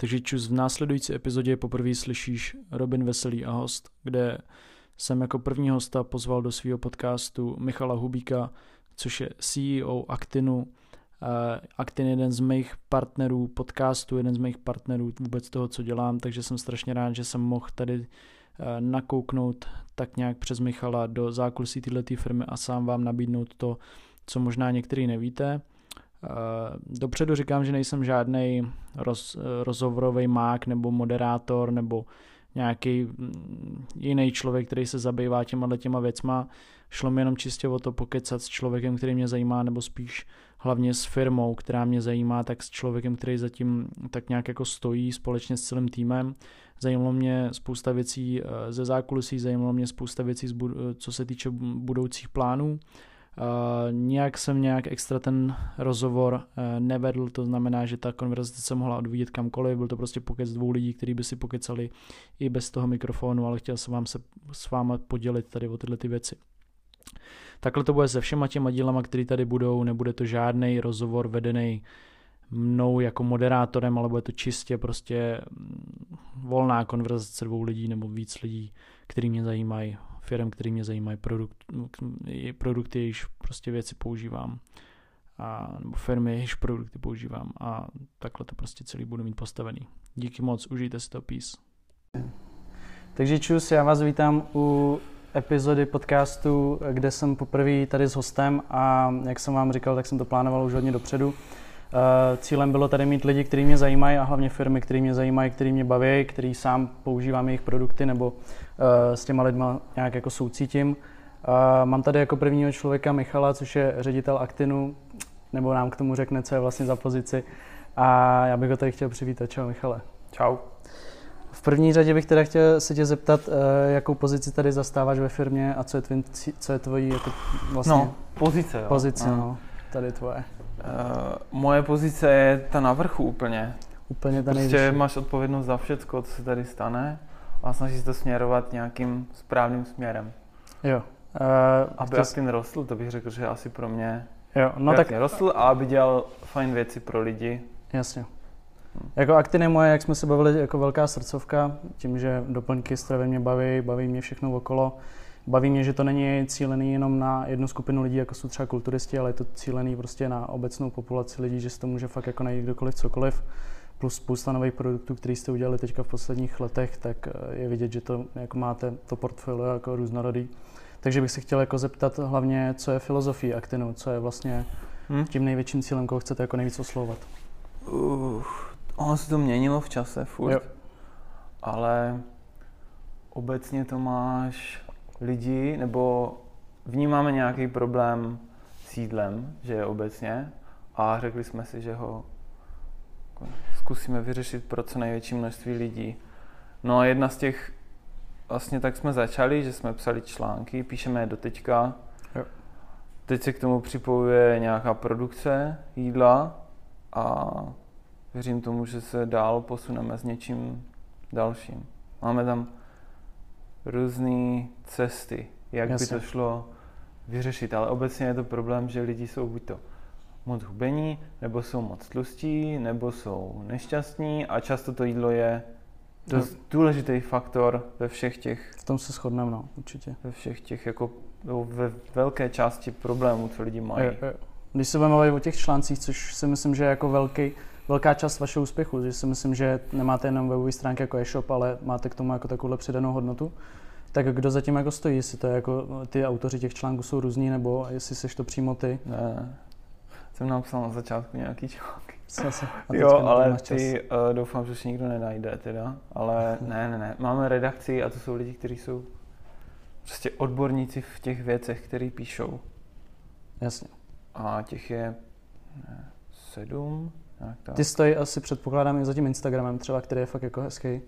Takže čus v následující epizodě poprvé slyšíš Robin Veselý a host, kde jsem jako první hosta pozval do svého podcastu Michala Hubíka, což je CEO Actinu. Actin je jeden z mých partnerů podcastu, jeden z mých partnerů vůbec toho, co dělám, takže jsem strašně rád, že jsem mohl tady eh, nakouknout tak nějak přes Michala do zákulisí této firmy a sám vám nabídnout to, co možná některý nevíte. Eh, dopředu říkám, že nejsem žádný roz, rozhovorový mák nebo moderátor nebo nějaký mm, jiný člověk, který se zabývá těma těma věcma. Šlo mi jenom čistě o to pokecat s člověkem, který mě zajímá, nebo spíš hlavně s firmou, která mě zajímá, tak s člověkem, který zatím tak nějak jako stojí společně s celým týmem. Zajímalo mě spousta věcí eh, ze zákulisí, zajímalo mě spousta věcí, co se týče budoucích plánů Uh, nějak jsem nějak extra ten rozhovor uh, nevedl, to znamená, že ta konverzace se mohla odvíjet kamkoliv, byl to prostě pokec dvou lidí, kteří by si pokecali i bez toho mikrofonu, ale chtěl jsem vám se s váma podělit tady o tyhle ty věci. Takhle to bude se všema těma dílama, které tady budou, nebude to žádný rozhovor vedený mnou jako moderátorem, ale bude to čistě prostě mm, volná konverzace dvou lidí nebo víc lidí, který mě zajímají firm, který mě zajímají, produkt, produkty, jejichž prostě věci používám, a, nebo firmy, jejichž produkty používám a takhle to prostě celý budu mít postavený. Díky moc, užijte si to, peace. Takže čus, já vás vítám u epizody podcastu, kde jsem poprvé tady s hostem a jak jsem vám říkal, tak jsem to plánoval už hodně dopředu. Eh, cílem bylo tady mít lidi, kteří mě zajímají a hlavně firmy, které mě zajímají, které mě baví, který sám používám jejich produkty nebo eh, s těma lidma nějak jako soucítím. Mám tady jako prvního člověka Michala, což je ředitel Actinu, nebo nám k tomu řekne, co je vlastně za pozici. A já bych ho tady chtěl přivítat. Čau Michale. Čau. V první řadě bych teda chtěl se tě zeptat, eh, jakou pozici tady zastáváš ve firmě a co je, tvý, co je tvojí jako vlastně... No, pozice, jo. Pozice, no. no. Tady tvoje. Uh, moje pozice je ta na vrchu úplně. Úplně ta Prostě nejvyšší. máš odpovědnost za všechno, co se tady stane a snažíš se to směrovat nějakým správným směrem. Jo. Uh, aby chtěl... Actin rostl, to bych řekl, že asi pro mě jo, no tak... rostl a aby dělal fajn věci pro lidi. Jasně. Hmm. Jako Actin je moje, jak jsme se bavili, jako velká srdcovka, tím, že doplňky stravy mě baví, baví mě všechno okolo. Baví mě, že to není cílený jenom na jednu skupinu lidí, jako jsou třeba kulturisti, ale je to cílený prostě na obecnou populaci lidí, že si to může fakt jako najít kdokoliv cokoliv. Plus spousta nových produktů, které jste udělali teďka v posledních letech, tak eh, je vidět, že to jako máte to portfolio jako různorodý. Takže bych se chtěl jako zeptat hlavně, co je filozofie Actinu, co je vlastně hmm? tím největším cílem, koho chcete jako nejvíc oslovovat. Uh, ono se to měnilo v čase furt, jo. ale obecně to máš lidi, nebo vnímáme nějaký problém s jídlem, že je obecně, a řekli jsme si, že ho zkusíme vyřešit pro co největší množství lidí. No a jedna z těch, vlastně tak jsme začali, že jsme psali články, píšeme je do teďka. Jo. Teď se k tomu připojuje nějaká produkce jídla a věřím tomu, že se dál posuneme s něčím dalším. Máme tam různé cesty, jak Jasně. by to šlo vyřešit, ale obecně je to problém, že lidi jsou buď to moc hubení, nebo jsou moc tlustí, nebo jsou nešťastní a často to jídlo je dost no. důležitý faktor ve všech těch... V tom se shodneme, no, určitě. Ve všech těch, jako ve velké části problémů, co lidi mají. Je, je. Když se budeme o těch článcích, což si myslím, že je jako velký, velká část vašeho úspěchu, že si myslím, že nemáte jenom webové stránky jako e-shop, ale máte k tomu jako takovou přidanou hodnotu. Tak kdo zatím jako stojí, jestli to je jako ty autoři těch článků jsou různí, nebo jestli jsi to přímo ty? Ne, jsem napsal na začátku nějaký články. Jo, ale ty uh, doufám, že si nikdo nenajde teda, ale ne, ne, ne. Máme redakci a to jsou lidi, kteří jsou prostě odborníci v těch věcech, které píšou. Jasně. A těch je ne, sedm, tak. Ty stojí asi předpokládám i za tím Instagramem třeba, který je fakt jako hezký,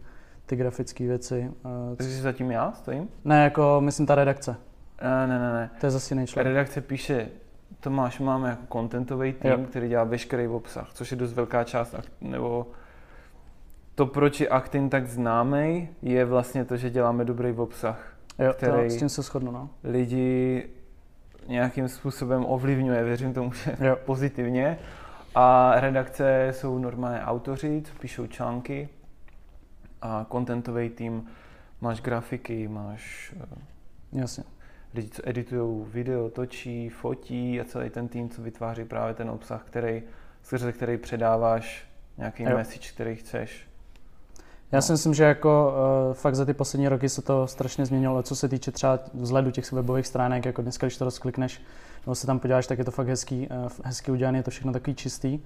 ty grafické věci. Takže jsi zatím já stojím? Ne, jako myslím ta redakce. Ne, ne, ne. ne. To je zase jiný člověk. Redakce píše, Tomáš, máme jako contentový tým, jo. který dělá veškerý obsah, což je dost velká část, nebo to, proč je Actin tak známý, je vlastně to, že děláme dobrý obsah. Jo, který to, s tím se shodnu, no. lidi nějakým způsobem ovlivňuje, věřím tomu, že jo. pozitivně A redakce jsou normálně autoři, co píšou články a contentový tým, máš grafiky, máš eh, Jasně. lidi, co editují video, točí, fotí a celý ten tým, co vytváří právě ten obsah, který, skrze který předáváš nějaký jo. message, který chceš. Já no. si myslím, že jako uh, fakt za ty poslední roky se to strašně změnilo, co se týče třeba vzhledu těch webových stránek, jako dneska, když to rozklikneš, nebo se tam podíváš, tak je to fakt hezký, uh, hezký udělané, je to všechno takový čistý.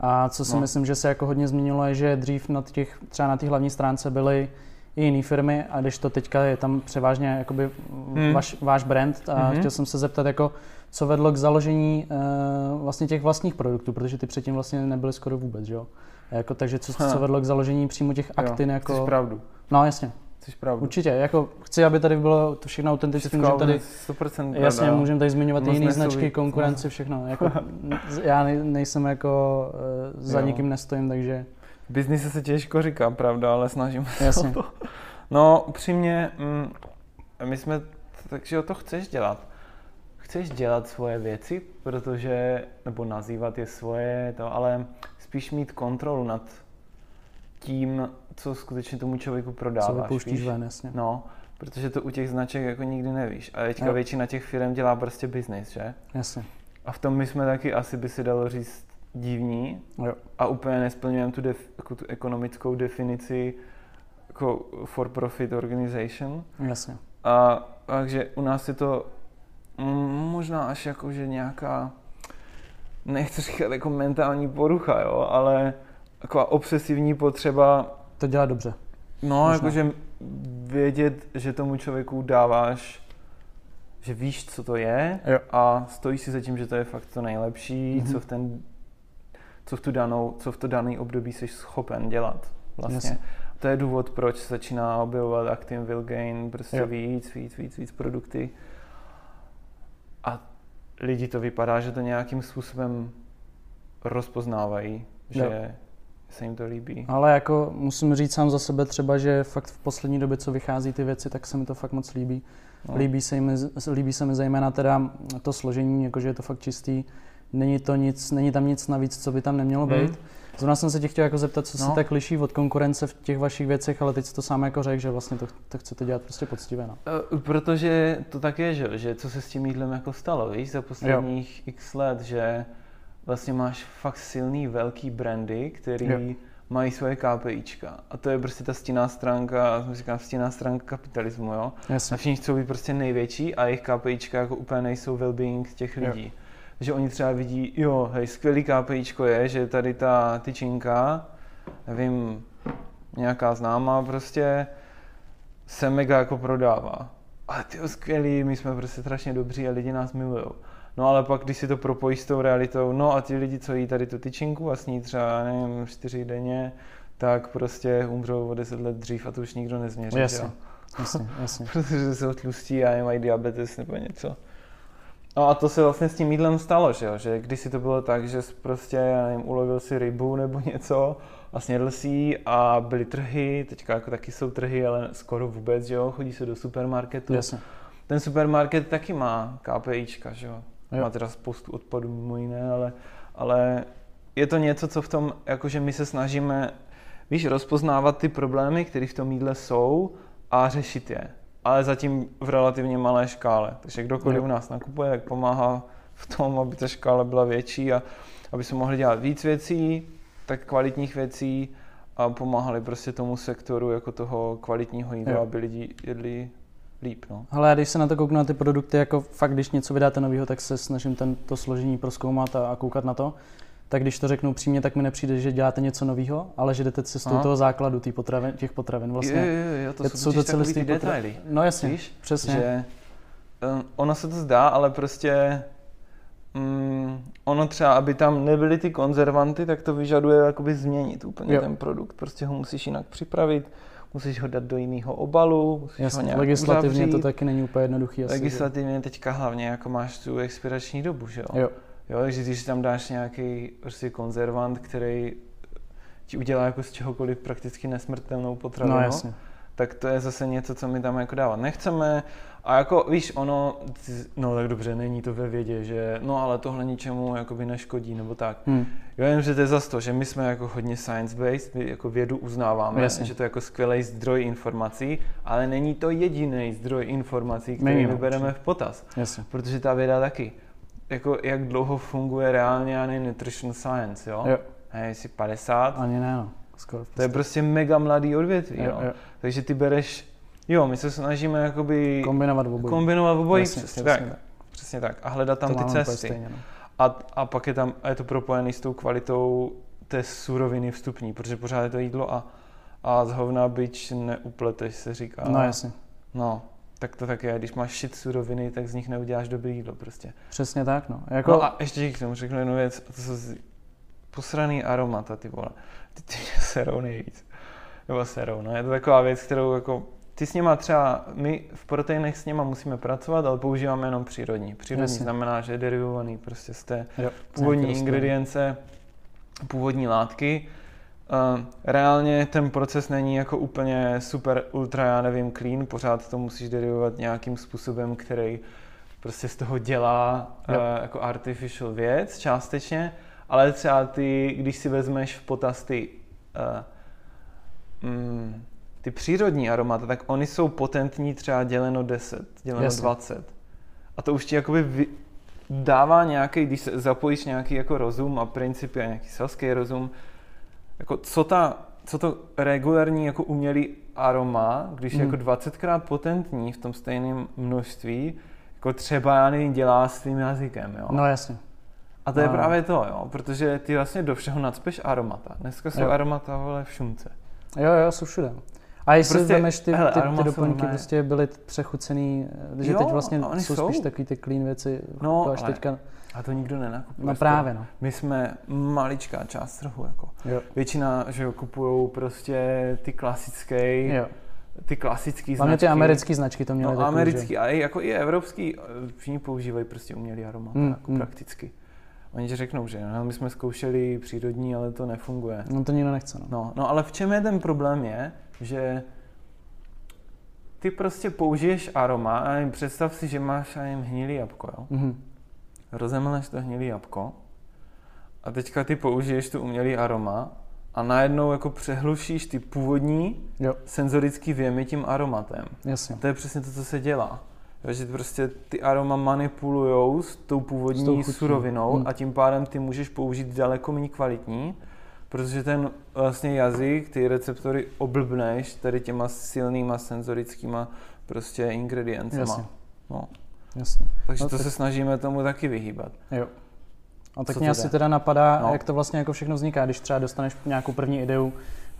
A co si no. myslím, že se jako hodně změnilo, je, že dřív na těch, třeba na té hlavní stránce byly i jiné firmy a když to teďka je tam převážně jakoby hmm. vaš, váš brand a hmm. chtěl jsem se zeptat, jako, co vedlo k založení uh, vlastně těch vlastních produktů, protože ty předtím vlastně nebyly skoro vůbec, jo? Jako, takže co, co vedlo k založení přímo těch aktin? Jo, jako... pravdu. No jasně. Chceš pravdu. Určitě, jako chci, aby tady bylo to všechno autentické. Můžeme tady, 100% jasně, můžeme tady zmiňovat i jiné značky, konkurenci, všechno. Jako, já nejsem jako, uh, za jo. nikým nestojím, takže... Biznise se těžko říká, pravda, ale snažím se Jasně. to. No, upřímně, mm, my jsme, takže o to chceš dělat. Chceš dělat svoje věci, protože, nebo nazývat je svoje, to, ale spíš mít kontrolu nad tím, co skutečně tomu člověku prodáváš. Co vypouštíš ven, jasně. No, protože to u těch značek jako nikdy nevíš. A teďka jo. většina těch firm dělá prostě biznis, že? Jasně. A v tom my jsme taky asi by si dalo říct divní jo. a úplně nesplňujeme tu, def, jako tu ekonomickou definici jako for profit organization. Jasně. A takže u nás je to možná až jako, že nějaká nechci říkat jako mentální porucha, jo, ale taková obsesivní potřeba. To dělá dobře. No, jakože vědět, že tomu člověku dáváš, že víš, co to je jo. a stojíš si za tím, že to je fakt to nejlepší, mm-hmm. co v ten co v tu danou, co v to daný období jsi schopen dělat. Vlastně. Yes. To je důvod, proč se začíná objevovat Active Will Gain, prostě jo. víc, víc, víc, víc produkty. A lidi to vypadá, že to nějakým způsobem rozpoznávají, že jo. Se jim to líbí. Ale jako musím říct sám za sebe třeba, že fakt v poslední době, co vychází ty věci, tak se mi to fakt moc líbí. No. Líbí, se mi, líbí se mi zejména teda to složení, jakože je to fakt čistý. Není, to nic, není tam nic navíc, co by tam nemělo hmm. být. Zrovna jsem se tě chtěl jako zeptat, co no. se tak liší od konkurence v těch vašich věcech, ale teď jsi to sám jako řekl, že vlastně to, to chcete dělat prostě poctivě. No. Uh, protože to tak je, že, že co se s tím jídlem jako stalo, víš, za posledních jo. x let, že vlastně máš fakt silný velký brandy, který jo. mají svoje KPIčka. A to je prostě ta stinná stránka, jsem říkám, stinná stránka kapitalismu, jo. Jasně. A všichni chcou být prostě největší a jejich KPIčka jako úplně nejsou well-being těch lidí. Jo že oni třeba vidí, jo, hej, skvělý KPIčko je, že tady ta tyčinka, nevím, nějaká známá prostě, se mega jako prodává. Ale ty skvělý, my jsme prostě strašně dobří a lidi nás milují. No ale pak, když si to propojí s tou realitou, no a ti lidi, co jí tady tu tyčinku a sní třeba, nevím, čtyři denně, tak prostě umřou o deset let dřív a to už nikdo nezměří. Jasně, jasně, jasně. Protože se otlustí a mají diabetes nebo něco. No a to se vlastně s tím jídlem stalo, že jo? že když si to bylo tak, že jsi prostě, já nevím, ulovil si rybu nebo něco a snědl si ji a byly trhy, teďka jako taky jsou trhy, ale skoro vůbec, že jo, chodí se do supermarketu. Jasně. Ten supermarket taky má KPIčka, že jo? Jo. Má teda spoustu odpadů mimo jiné, ale, ale je to něco, co v tom, jakože my se snažíme, víš, rozpoznávat ty problémy, které v tom jídle jsou a řešit je ale zatím v relativně malé škále. Takže kdokoliv u nás nakupuje, tak pomáhá v tom, aby ta škála byla větší a aby jsme mohli dělat víc věcí, tak kvalitních věcí a pomáhali prostě tomu sektoru jako toho kvalitního jídla, jo. aby lidi jedli líp. No. Ale když se na to kouknu na ty produkty, jako fakt, když něco vydáte nového, tak se snažím tento složení proskoumat a, a koukat na to tak když to řeknu přímě, tak mi nepřijde, že děláte něco nového, ale že jdete cestou Aha. toho základu tý potravin, těch potravin. Vlastně, jo, jo, jo, to jsou, jsou to celé detaily. No jasně, Víš, přesně. Že, um, ono se to zdá, ale prostě um, ono třeba, aby tam nebyly ty konzervanty, tak to vyžaduje jakoby změnit úplně jo. ten produkt. Prostě ho musíš jinak připravit, musíš ho dát do jiného obalu, musíš Jasně, ho nějak legislativně uzavřít. to taky není úplně jednoduchý. Asi, legislativně že? teďka hlavně jako máš tu expirační dobu, že jo? jo. Jo, takže když tam dáš nějaký prostě konzervant, který ti udělá jako z čehokoliv prakticky nesmrtelnou potravinu, no, jasně. Tak to je zase něco, co my tam jako dávat nechceme. A jako, víš, ono, no tak dobře, není to ve vědě, že no ale tohle ničemu jakoby neškodí, nebo tak. Hmm. Jo, jenom, že to je zase to, že my jsme jako hodně science-based, my jako vědu uznáváme, Jasně. že to je jako skvělý zdroj informací, ale není to jediný zdroj informací, který my bereme v potaz. Jasně. Protože ta věda taky, jako jak dlouho funguje reálně ani nutrition science, jo? jo. Ne, jestli 50? Ani ne, no. Skoro to je prostě mega mladý odvětví, jo, jo. Takže ty bereš, jo, my se snažíme jakoby... Kombinovat obojí. Kombinovat obojí, přesně, přesně, tak. tak. Přesně tak. A hledat tam to ty cesty. Stejně, no. a, a pak je tam, a je to propojený s tou kvalitou té suroviny vstupní, protože pořád je to jídlo a, a z hovna byč neupleteš, se říká. No jasně. No, tak to tak je. Když máš šit suroviny, tak z nich neuděláš dobrý jídlo prostě. Přesně tak, no. Jako... No a ještě k tomu řeknu jednu věc, to jsou posraný aromata, ty vole. Ty, ty mě serou nejvíc. Nebo serou, no. Je to taková věc, kterou jako ty s nima třeba, my v proteinech s nima musíme pracovat, ale používáme jenom přírodní. Přírodní Jasně. znamená, že je derivovaný prostě z té jo, původní ingredience, původní látky. Uh, reálně ten proces není jako úplně super, ultra, já nevím, clean, pořád to musíš derivovat nějakým způsobem, který prostě z toho dělá uh, jako artificial věc částečně, ale třeba ty, když si vezmeš v potaz ty, uh, mm, ty přírodní aromaty, tak oni jsou potentní třeba děleno 10, děleno Jasně. 20. A to už ti jakoby vy, dává nějaký, když se zapojíš nějaký jako rozum a principy a nějaký selský rozum, jako co, ta, co to regulární jako umělý aroma, když je mm. jako 20krát potentní v tom stejném množství, jako třeba já nevím, dělá s tím jazykem, jo? No jasně. A to je právě to, jo, protože ty vlastně do všeho nadspeš aromata. Dneska jsou jo. aromata vole v šumce. Jo, jo, jsou všude. A jestli prostě, vemeš ty, hele, ty, ty doplňky, ne... prostě byly přechucený, že jo, teď vlastně jsou, jsou spíš takový ty clean věci, no, jako až ale, teďka... A to nikdo nenakupuje. No právě, no. My jsme maličká část trhu, jako. Jo. Většina, že jo, kupujou prostě ty klasické, jo. ty klasické značky. Ty americké značky to měly no, takový, americký, že... ale jako i evropský, všichni používají prostě umělý aromat, mm, jako mm. prakticky. Oni ti řeknou, že no, my jsme zkoušeli přírodní, ale to nefunguje. No to nikdo nechce. No. No, no ale v čem je ten problém je, že ty prostě použiješ aroma a představ si, že máš ani hnilý jabko, jo? Mm-hmm. Rozemleš to hnilý jabko a teďka ty použiješ tu umělý aroma a najednou jako přehlušíš ty původní jo. senzorický věmy tím aromatem. Jasně. A to je přesně to, co se dělá. Že prostě ty aroma manipulujou s tou původní s surovinou hmm. a tím pádem ty můžeš použít daleko méně kvalitní, protože ten vlastně jazyk, ty receptory oblbneš tady těma silnýma senzorickýma prostě ingrediencema. Jasně. No. Jasně. Takže no, to tak... se snažíme tomu taky vyhýbat. Jo. A tak mě asi teda napadá, no. jak to vlastně jako všechno vzniká, když třeba dostaneš nějakou první ideu,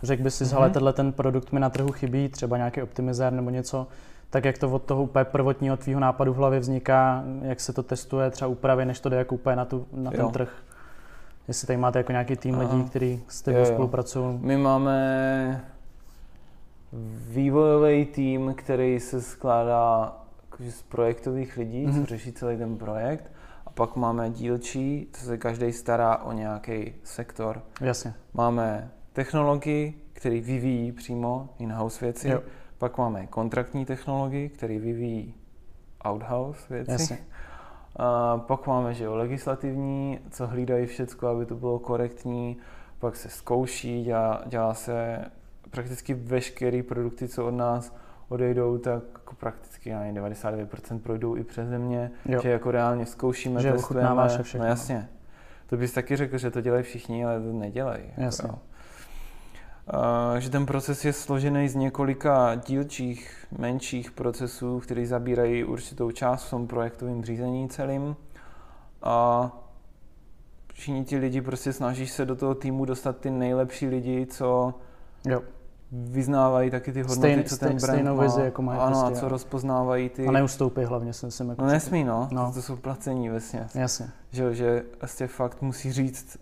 řekl bys si, mm-hmm. hele, tenhle ten produkt mi na trhu chybí, třeba nějaký optimizér nebo něco, tak jak to od toho úplně prvotního tvýho nápadu v hlavě vzniká, jak se to testuje, třeba úpravy, než to jde jako úplně na, tu, na ten jo. trh. Jestli tady máte jako nějaký tým lidí, kteří s tebou spolupracují. My máme vývojový tým, který se skládá z projektových lidí, mm-hmm. co řeší celý ten projekt. A pak máme dílčí, co se každý stará o nějaký sektor. Jasně. Máme technologii, který vyvíjí přímo in-house věci. Jo. Pak máme kontraktní technologii, který vyvíjí outhouse věci. Jasně. A pak máme že jo, legislativní, co hlídají všechno, aby to bylo korektní. Pak se zkouší, dělá, dělá se prakticky veškeré produkty, co od nás odejdou, tak jako prakticky já 99% projdou i přes země, jo. že jako reálně zkoušíme, že testujeme. Všechno. No jasně. To bys taky řekl, že to dělají všichni, ale to nedělají. Jako jasně. Jako, že ten proces je složený z několika dílčích, menších procesů, které zabírají určitou část v tom projektovém řízení celým. A všichni ti lidi prostě snaží se do toho týmu dostat ty nejlepší lidi, co jo. vyznávají taky ty hodnoty, Stejn, co ten brand stejnou má. vizi, jako mají. Ano, prostě, a co rozpoznávají ty... A neustoupí hlavně, jsem si jako... No nesmí, no. no. To jsou placení vlastně. Jasně. Že, že vlastně fakt musí říct,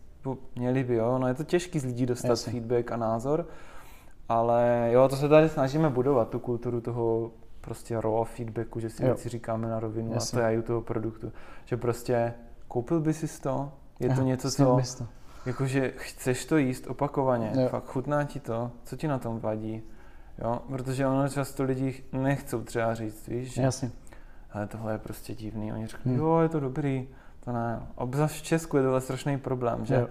měli by, jo. No je to těžký z lidí dostat Jasně. feedback a názor, ale jo, to se tady snažíme budovat, tu kulturu toho prostě raw feedbacku, že si jo. věci říkáme na rovinu Jasně. a to je i u toho produktu. Že prostě koupil by si to, je to jo, něco, co... Jakože chceš to jíst opakovaně, jo. fakt chutná ti to, co ti na tom vadí, Jo, protože ono často lidi nechcou třeba říct, víš, že Jasně. ale tohle je prostě divný. Oni řeknou, Hmm. jo, je to dobrý, to ne. Obzvlášť v Česku je tohle strašný problém, že Jo.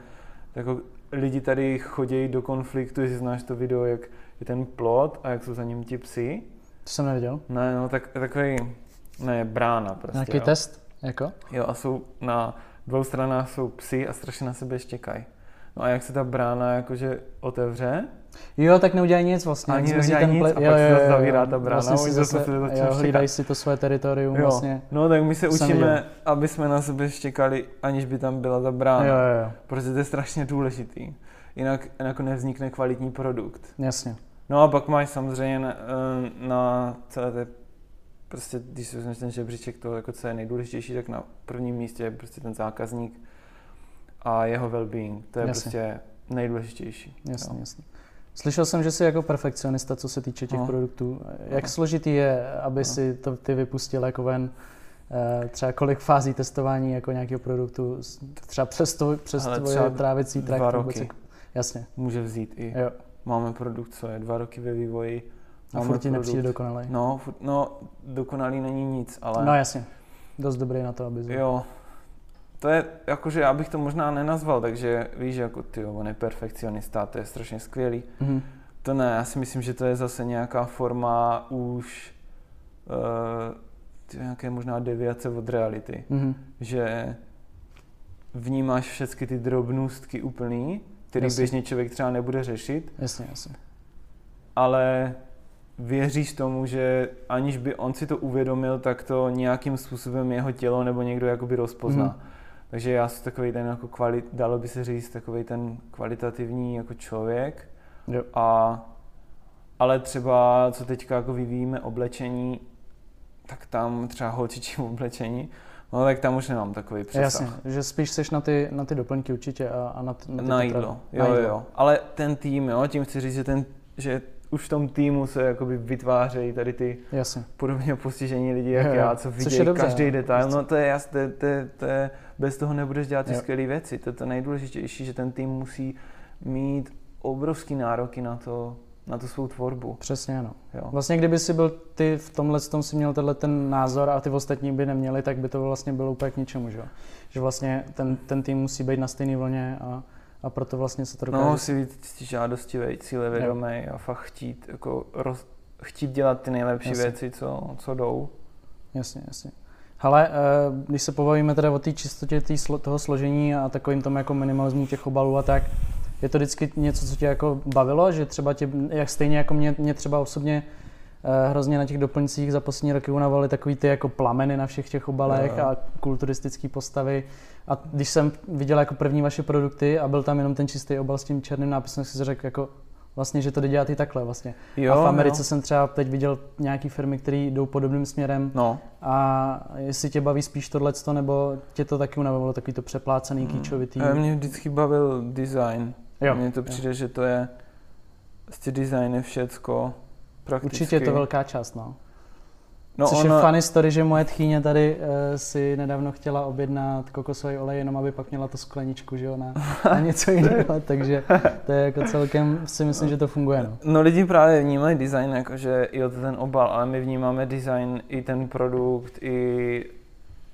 jako lidi tady chodí do konfliktu, jestli znáš to video, jak je ten plot a jak jsou za ním ti psi. To jsem neviděl. Ne, no tak, takový, ne, brána prostě. Nějaký jo. test? Jako? Jo, a jsou na dvou stranách jsou psy a strašně na sebe štěkají. No a jak se ta brána jakože otevře, Jo, tak neudělají nic vlastně. Ani neudělají nic a pak se zase zavírá ta brána, Vlastně si zase se jo, štěkat. hlídají si to svoje teritorium jo, vlastně. no tak my se učíme, viděl. aby jsme na sebe štěkali, aniž by tam byla ta brána. Jo, jo, jo, Protože to je strašně důležitý. Jinak jako nevznikne kvalitní produkt. jasně. No a pak máš samozřejmě na, eh, na celé té, prostě když si vezmeš ten žebříček toho, jako co je nejdůležitější, tak na prvním místě je prostě ten zákazník a jeho well-being. To je Jasně. prostě nejdůležitější. Jasně, Jo. jasně. Slyšel jsem, že jsi jako perfekcionista, co se týče těch No. produktů. Jak No. složitý je, aby No. si to ty vypustil jako ven? eh, Třeba kolik fází testování jako nějakého produktu, třeba přes, to, přes Ale tvoje třeba trávicí dva trakt? roky. vůbec Jasně, Může vzít i. jo. Máme produkt, co je dva roky ve vývoji. A furt ti nepřijde dokonalý. No, furt, no, dokonalý není nic, ale No jasně, dost dobrý na to, aby... jo. To je, jakože já bych to možná nenazval, takže víš, jako ty, on je perfekcionista, to je strašně skvělý. Mhm. To ne, já si myslím, že to je zase nějaká forma už uh, ty nějaké možná deviace od reality. Mhm. Že vnímáš všechny ty drobnůstky úplný, který Jasně. běžně člověk třeba nebude řešit, Jasně, jasně. ale věříš tomu, že aniž by on si to uvědomil, tak to nějakým způsobem jeho tělo nebo někdo jakoby rozpozná. Mhm. Takže já jsem takový ten jako kvalit, dalo by se říct, takový ten kvalitativní jako člověk. Jo. A, ale třeba, co teďka jako vyvíjíme oblečení, tak tam třeba holčičí oblečení, no tak tam už nemám takový přesah. Jasně, že spíš seš na ty, na ty doplňky určitě a, a na, t- na, ty Na jídlo, Na jo, jídlo. jo. Ale ten tým, jo, tím chci říct, že, ten, že už v tom týmu se jakoby vytvářejí tady ty Jasně. podobně postižení lidi, jak Jo, já, co vidí každý no. detail. No to je jasné, to, je- to je, bez toho nebudeš dělat ty skvělé věci. To je to nejdůležitější, že ten tým musí mít obrovský nároky na to, na tu svou tvorbu. Přesně, no. Jo. Vlastně kdyby si byl ty v tomhle tom si měl tenhle ten názor a ty ostatní by neměli, tak by to vlastně bylo úplně k ničemu, že jo? Že vlastně ten, ten tým musí být na stejné vlně a, a proto vlastně se to dokáže... No, musí být žádostivý, cílevědomý a fakt chtít, jako roz, chtít dělat ty nejlepší Jasně. věci, co, co jdou. Jasně, jasně. Hele, eh, když se pobavíme teda o té čistotě tý toho složení a takovým tom jako minimalismu těch obalů a tak, je to vždycky něco, co tě jako bavilo, že třeba tě, jak stejně jako mě, mě třeba osobně eh, hrozně na těch doplňcích za poslední roky unavovaly takový ty jako plameny na všech těch obalech Jo. a kulturistické postavy. A když jsem viděl jako první vaše produkty a byl tam jenom ten čistý obal s tím černým nápisem, tak jsem si řekl jako vlastně, že to jde dělat i takhle vlastně. Jo, a v Americe jo. jsem třeba teď viděl nějaký firmy, které jdou podobným směrem, No, a jestli tě baví spíš tohleto, nebo tě to taky unavovalo, takový to přeplácený, kýčovitý? a mě vždycky bavil design. Jo, Mně to jo. přijde, že to je, prostě design je všecko prakticky. Určitě je to velká část, no. No, Což ono, je funny story, že moje tchýně tady uh, si nedávno chtěla objednat kokosový olej, jenom aby pak měla tu skleničku, že jo, na, na něco jiného, takže to je jako celkem, si myslím, že to funguje, no. No lidi právě vnímají design jakože i od ten obal, ale my vnímáme design i ten produkt, i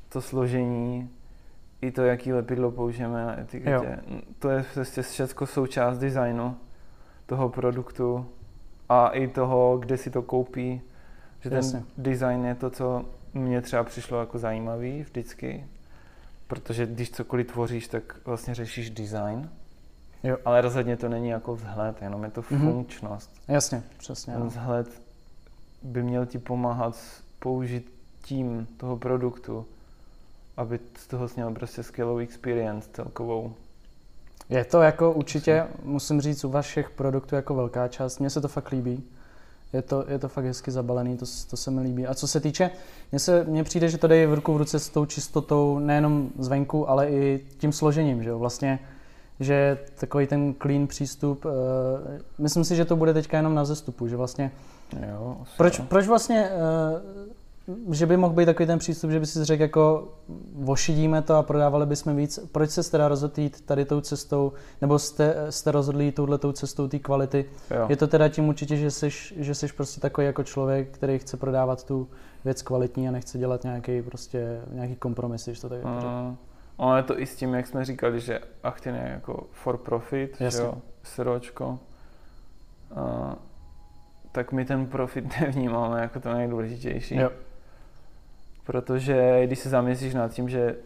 to složení, i to, jaký lepidlo použijeme na etiketě. To je prostě všechno součást designu toho produktu a i toho, kde si to koupí. Že ten Jasně. design je to, co mně třeba přišlo jako zajímavý vždycky, protože když cokoliv tvoříš, tak vlastně řešíš design. Jo. Ale rozhodně to není jako vzhled, jenom je to Mhm. funkčnost. Jasně, přesně, Ten no. vzhled by měl ti pomáhat s použitím toho produktu, aby z toho měl prostě skvělou experience celkovou. Je to jako určitě, musím říct, u vašich produktů jako velká část. Mně se to fakt líbí. Je to, je to fakt hezky zabalený, to, to se mi líbí. A co se týče, mně, se, mně přijde, že to jde v ruku v ruce s tou čistotou nejenom zvenku, ale i tím složením, že jo? Vlastně, že takový ten clean přístup, uh, myslím si, že to bude teďka jenom na zestupu, že vlastně Jo, proč, proč vlastně uh, že by mohl být takový ten přístup, že by si řekl jako vošidíme to a prodávali bychom víc. Proč se teda rozhodl jít tady tou cestou, nebo jste, jste rozhodli jít touhletou cestou té kvality? Jo. Je to teda tím určitě, že jsi, že jsi prostě takový jako člověk, který chce prodávat tu věc kvalitní a nechce dělat nějaký prostě nějaký kompromis, když to tak Uh, ono je to i s tím, jak jsme říkali, že Achtin je jako for profit, že Jasně. jo, SROčko. Uh, tak my ten profit nevnímáme jako to nejdůležitější. Jo. Protože když se zamyslíš nad tím, že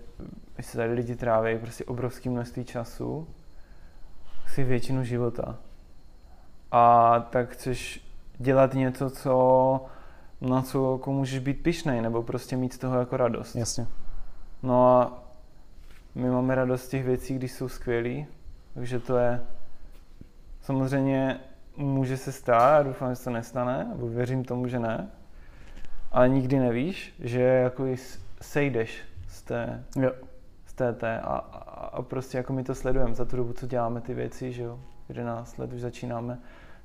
se tady lidi tráví prostě obrovské množství času, si většinu života. A tak chceš dělat něco, co, na co jako můžeš být pišnej, nebo prostě mít z toho jako radost. Jasně. No a my máme radost z těch věcí, když jsou skvělý, takže to je samozřejmě může se stát, a doufám, že se to nestane, nebo věřím tomu, že ne, ale nikdy nevíš, že jako sejdeš z té, Jo. z té, té a, a, prostě jako my to sledujeme za tu dobu, co děláme ty věci, že jo, 11 let už začínáme,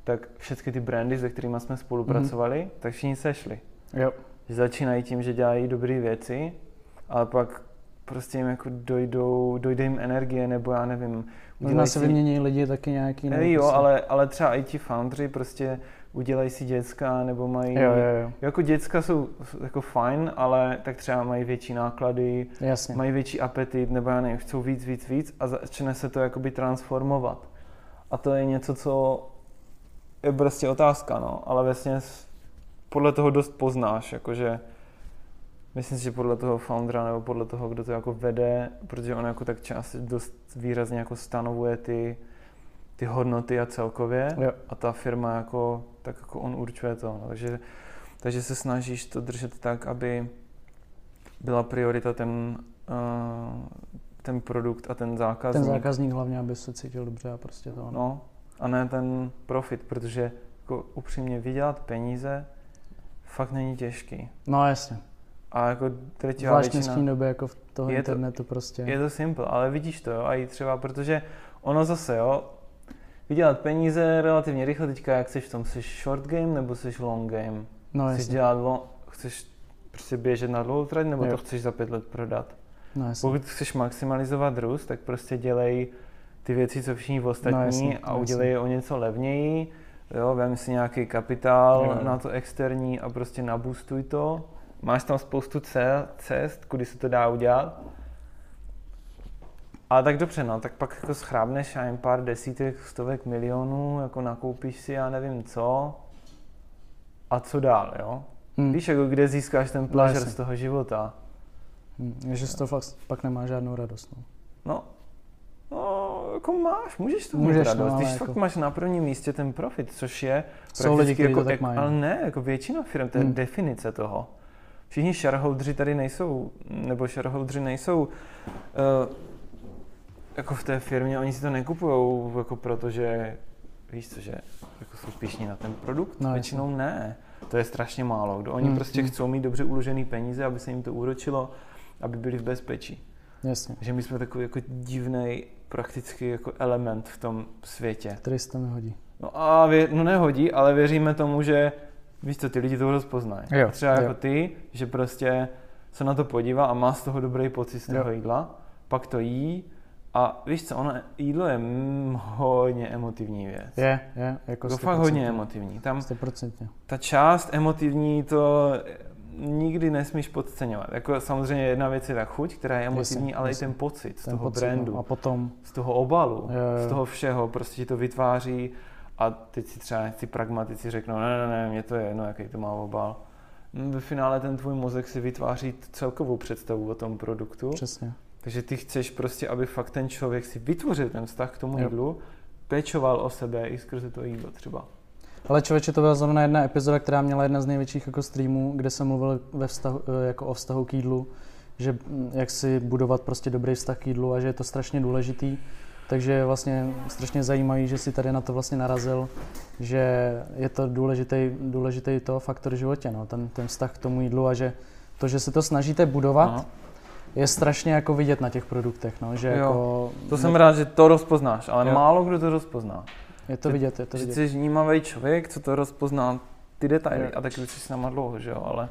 tak všechny ty brandy, se kterými jsme spolupracovali, mm-hmm. tak všichni sešli Jo. že začínají tím, že dělají dobré věci, ale pak prostě jim jako dojdou, dojde jim energie, nebo já nevím, Možná se vymění lidi taky nějaký. ne, jo, prostě- ale, ale třeba i ti foundry prostě udělají si děcka, nebo mají, Jo, jo, jo. jako děcka jsou jako fajn, ale tak třeba mají větší náklady, Jasně. mají větší apetit, nebo já nevím, chcou víc, víc, víc a začne se to jakoby transformovat. A to je něco, co je prostě otázka, no, ale vlastně podle toho dost poznáš, jakože myslím si, že podle toho foundera nebo podle toho, kdo to jako vede, protože on jako tak čas dost výrazně jako stanovuje ty, ty hodnoty a celkově Jo. a ta firma jako, tak jako on určuje to, no, takže, takže se snažíš to držet tak, aby byla priorita ten, uh, ten produkt a ten zákazník. Ten zákazník hlavně, aby se cítil dobře a prostě to. No. No, a ne ten profit, protože jako upřímně vydělat peníze fakt není těžký. no jasně. A jako drtivá Zvlášť v většina... dnešní době jako v toho Je to- internetu prostě. Je to simple, ale vidíš to, jo, a i třeba, protože ono zase, jo, vydělat peníze relativně rychle teďka, jak jsi v tom, jsi short game nebo jsi long game? no chceš jasně. dělat, lo- chceš prostě běžet na dlouhou trať, nebo Jo. to chceš za pět let prodat? No jasně. Pokud chceš maximalizovat růst, tak prostě dělej ty věci, co všichni ostatní No jasně, a udělej je o něco levněji. Jo, vem si nějaký kapitál Jo, na to externí a prostě naboostuj to. Máš tam spoustu ce- cest, kudy se to dá udělat. Ale tak dobře, no, tak pak jako schrábneš a jen pár desítek, stovek milionů, jako nakoupíš si, já nevím co. A co dál, jo? Hm. Víš, jako kde získáš ten pleasure jasně. z toho života? Hm. Že z toho fakt pak nemá žádnou radost. No. No, no jako máš, můžeš to mít Můžeš, radost, no, když ale fakt jako- máš na prvním místě ten profit, což je Jsou lidi, kteří jako, to tak mají. ale ne, jako většina firm, to je Hmm. definice toho. Všichni shareholdři tady nejsou, nebo shareholdři nejsou uh, jako v té firmě, oni si to nekupují jako proto, že víš co, že jako jsou pišní na ten produkt, No, většinou ne. To je strašně málo. Kdo oni Hmm, prostě hmm. chcou mít dobře uložený peníze, aby se jim to úročilo, aby byli v bezpečí. Jasně. Že my jsme takový jako divný prakticky jako element v tom světě. Který se tam nehodí. No a vě, no nehodí, ale věříme tomu, že víš co, ty lidi to rozpoznají. Jo, Třeba jo. jako ty, že prostě se na to podívá a má z toho dobrý pocit z toho Jo. jídla, pak to jí a víš co, ono, jídlo je mm, hodně emotivní věc. Je, je. Jako to fakt hodně emotivní. Tam 100%. ta část emotivní to nikdy nesmíš podceňovat. Jako samozřejmě jedna věc je ta chuť, která je emotivní, Jasně, ale jasně. i ten pocit z Ten toho pocit, brandu, No. A potom, z toho obalu, Jo, jo. z toho všeho, prostě ti to vytváří a teď si třeba ty pragmatici řeknou, ne, ne, ne, mě to je jedno, jaký to má obal. Ve finále ten tvůj mozek si vytváří celkovou představu o tom produktu, přesně. Takže ty chceš prostě, aby fakt ten člověk si vytvořil ten vztah k tomu Jo. jídlu, pečoval o sebe i skrze to jídlo třeba. Ale člověče, to byla zrovna jedna epizoda, která měla jedna z největších jako streamů, kde jsem mluvil ve vztahu, eh, jako o vztahu k jídlu, že mm, jak si budovat prostě dobrý vztah k jídlu a že je to strašně důležitý. Takže je vlastně strašně zajímavý, že si tady na to vlastně narazil, že je to důležitý, důležitý to faktor v životě, no, ten, ten vztah k tomu jídlu a že to, že se to snažíte budovat, Aha. Je strašně jako vidět na těch produktech, no, že Jo. jako To jsem rád, že to rozpoznáš, ale Jo. málo kdo to rozpozná. je to vidět, je to že vidět. jsi vnímavý člověk, co to rozpozná ty detaily. Jo. A taky už jsi s náma dlouho, že jo, ale,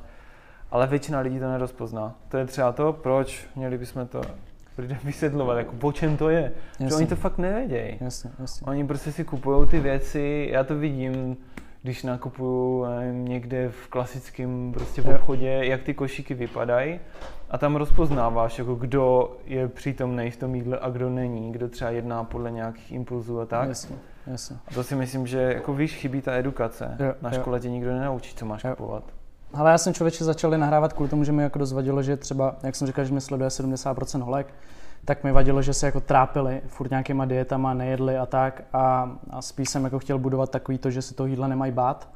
ale většina lidí to nerozpozná. To je třeba to, proč měli bychom to lidem vysvětlovat, jako po čem to je. Jasně. Že oni to fakt nevědějí. Jasně, jasně. Oni prostě si kupují ty věci, já to vidím, když nakupuju někde v klasickém prostě v obchodě, jak ty košíky vypadají a tam rozpoznáváš, jako kdo je přítomný v tom jídle a kdo není, kdo třeba jedná podle nějakých impulzů a tak. Jasně, jasně. A to si myslím, že jako víš, chybí ta edukace. Jo, Na škole jo. tě nikdo nenaučí, co máš jo. kupovat. Ale já jsem člověče začal nahrávat kvůli tomu, že mi jako dozvadilo, že třeba, jak jsem říkal, že mi sleduje 70% holek, tak mi vadilo, že se jako trápili furt nějakýma dietama, nejedli a tak a, a spíš jsem jako chtěl budovat takový to, že si to jídla nemají bát,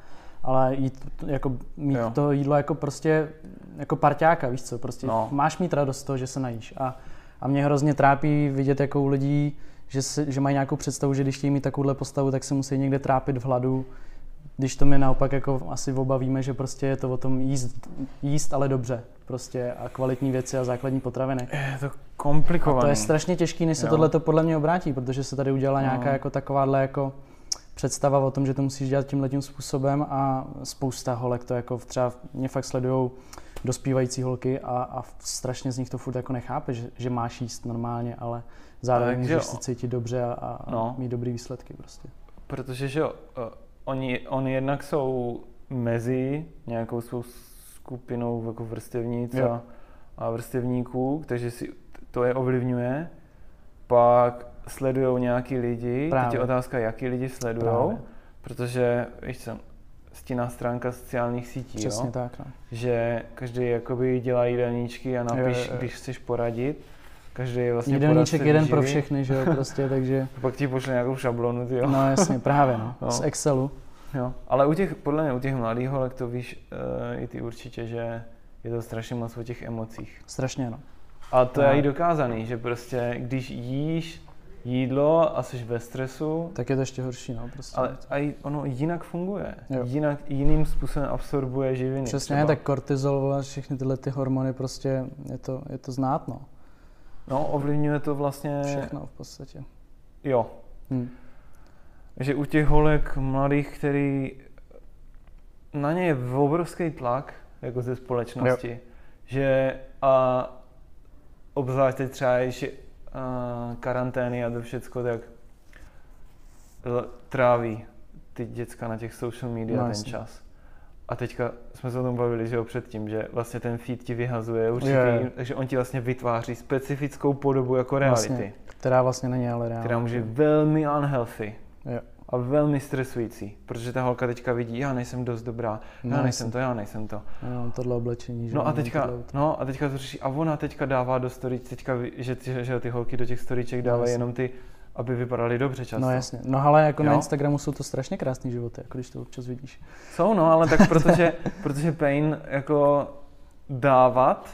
ale jít, jako mít jo. to jídlo jako prostě jako parťáka, víš co, prostě no. máš mít radost z toho, že se najíš a, a mě hrozně trápí vidět jako u lidí, že, se, že mají nějakou představu, že když chtějí mít takovouhle postavu, tak se musí někde trápit v hladu, když to my naopak jako asi oba víme, že prostě je to o tom jíst, jíst ale dobře prostě a kvalitní věci a základní potraviny. Je to komplikované. to je strašně těžký, než se tohle to podle mě obrátí, protože se tady udělala no. nějaká jako takováhle jako představa o tom, že to musíš dělat tím letím způsobem a spousta holek to jako třeba mě fakt sledujou dospívající holky a, a strašně z nich to furt jako nechápe, že, že máš jíst normálně, ale zároveň můžeš se cítit dobře a, a no. mít dobrý výsledky prostě. Protože že jo, oni, oni jednak jsou mezi nějakou svou skupinou jako vrstevnic a, a vrstevníků, takže si to je ovlivňuje. Pak sledují nějaký lidi, Právě. teď je otázka, jaký lidi sledují, protože, víš co, stinná stránka sociálních sítí, Přesně jo? tak, no. že každý jakoby dělá jídelníčky a napiš, jo, jo, jo. když chceš poradit, každý je vlastně Jídelníček jeden pro všechny, že jo, prostě, takže... Pak ti pošle nějakou šablonu, ty jo. No jasně, právě, no. no. Z Excelu. Jo, ale u těch, podle mě u těch mladých holek to víš uh, i ty určitě, že je to strašně moc o těch emocích. Strašně, no. A to no. je i dokázaný, že prostě když jíš jídlo a jsi ve stresu... Tak je to ještě horší, no prostě. Ale a ono jinak funguje. Jo. Jinak, jiným způsobem absorbuje živiny. Přesně, třeba. tak kortizol a všechny tyhle ty hormony prostě je to, je to znát, no. No, ovlivňuje to vlastně... Všechno v podstatě. Jo. Hmm že u těch holek mladých, který na ně je obrovský tlak, jako ze společnosti, jo. že a obzvlášť teď třeba ještě karantény a to všecko, tak tráví ty děcka na těch social media no, ten jasný. čas. A teďka jsme se o tom bavili, že jo, předtím, že vlastně ten feed ti vyhazuje určitý, je. takže on ti vlastně vytváří specifickou podobu jako reality. Vlastně, která vlastně není ale reálná. Která může velmi unhealthy. Jo. A velmi stresující, protože ta holka teďka vidí, já nejsem dost dobrá, no, já nejsem to, já nejsem to. Já mám tohle oblečení, že no a teďka, no a teďka to řeší, a ona teďka dává do story, teďka, že, že, že ty holky do těch storyček dávají no, jenom ty, aby vypadaly dobře často. No jasně, no ale jako jo? na Instagramu jsou to strašně krásné životy, jako když to občas vidíš. Jsou no, ale tak protože, protože Pain jako dávat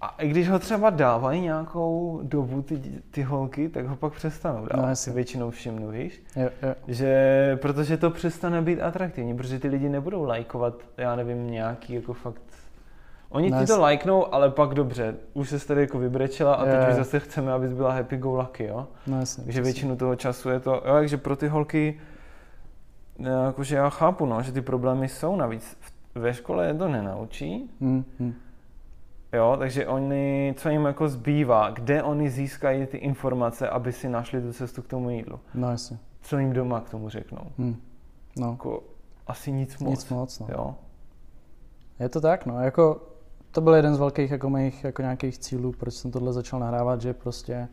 a i když ho třeba dávají nějakou dobu ty, ty holky, tak ho pak přestanou dávat. No, si většinou všimnu, víš? Jo, jo. Že, protože to přestane být atraktivní, protože ty lidi nebudou lajkovat, já nevím, nějaký jako fakt... Oni no, ti to lajknou, ale pak dobře, už se tady jako vybrečela a teď už zase chceme, abys byla happy go lucky, jo? No, jasně, takže většinu toho času je to, jo, takže pro ty holky, jakože já chápu, no, že ty problémy jsou, navíc ve škole je to nenaučí, mm, mm Jo, takže oni, co jim jako zbývá, kde oni získají ty informace, aby si našli tu cestu k tomu jídlu. No jasně. Co jim doma k tomu řeknou. Hmm. No. Jako, asi nic moc. Nic moc, no. Jo. Je to tak, no. Jako, to byl jeden z velkých jako mých jako nějakých cílů, proč jsem tohle začal nahrávat, že prostě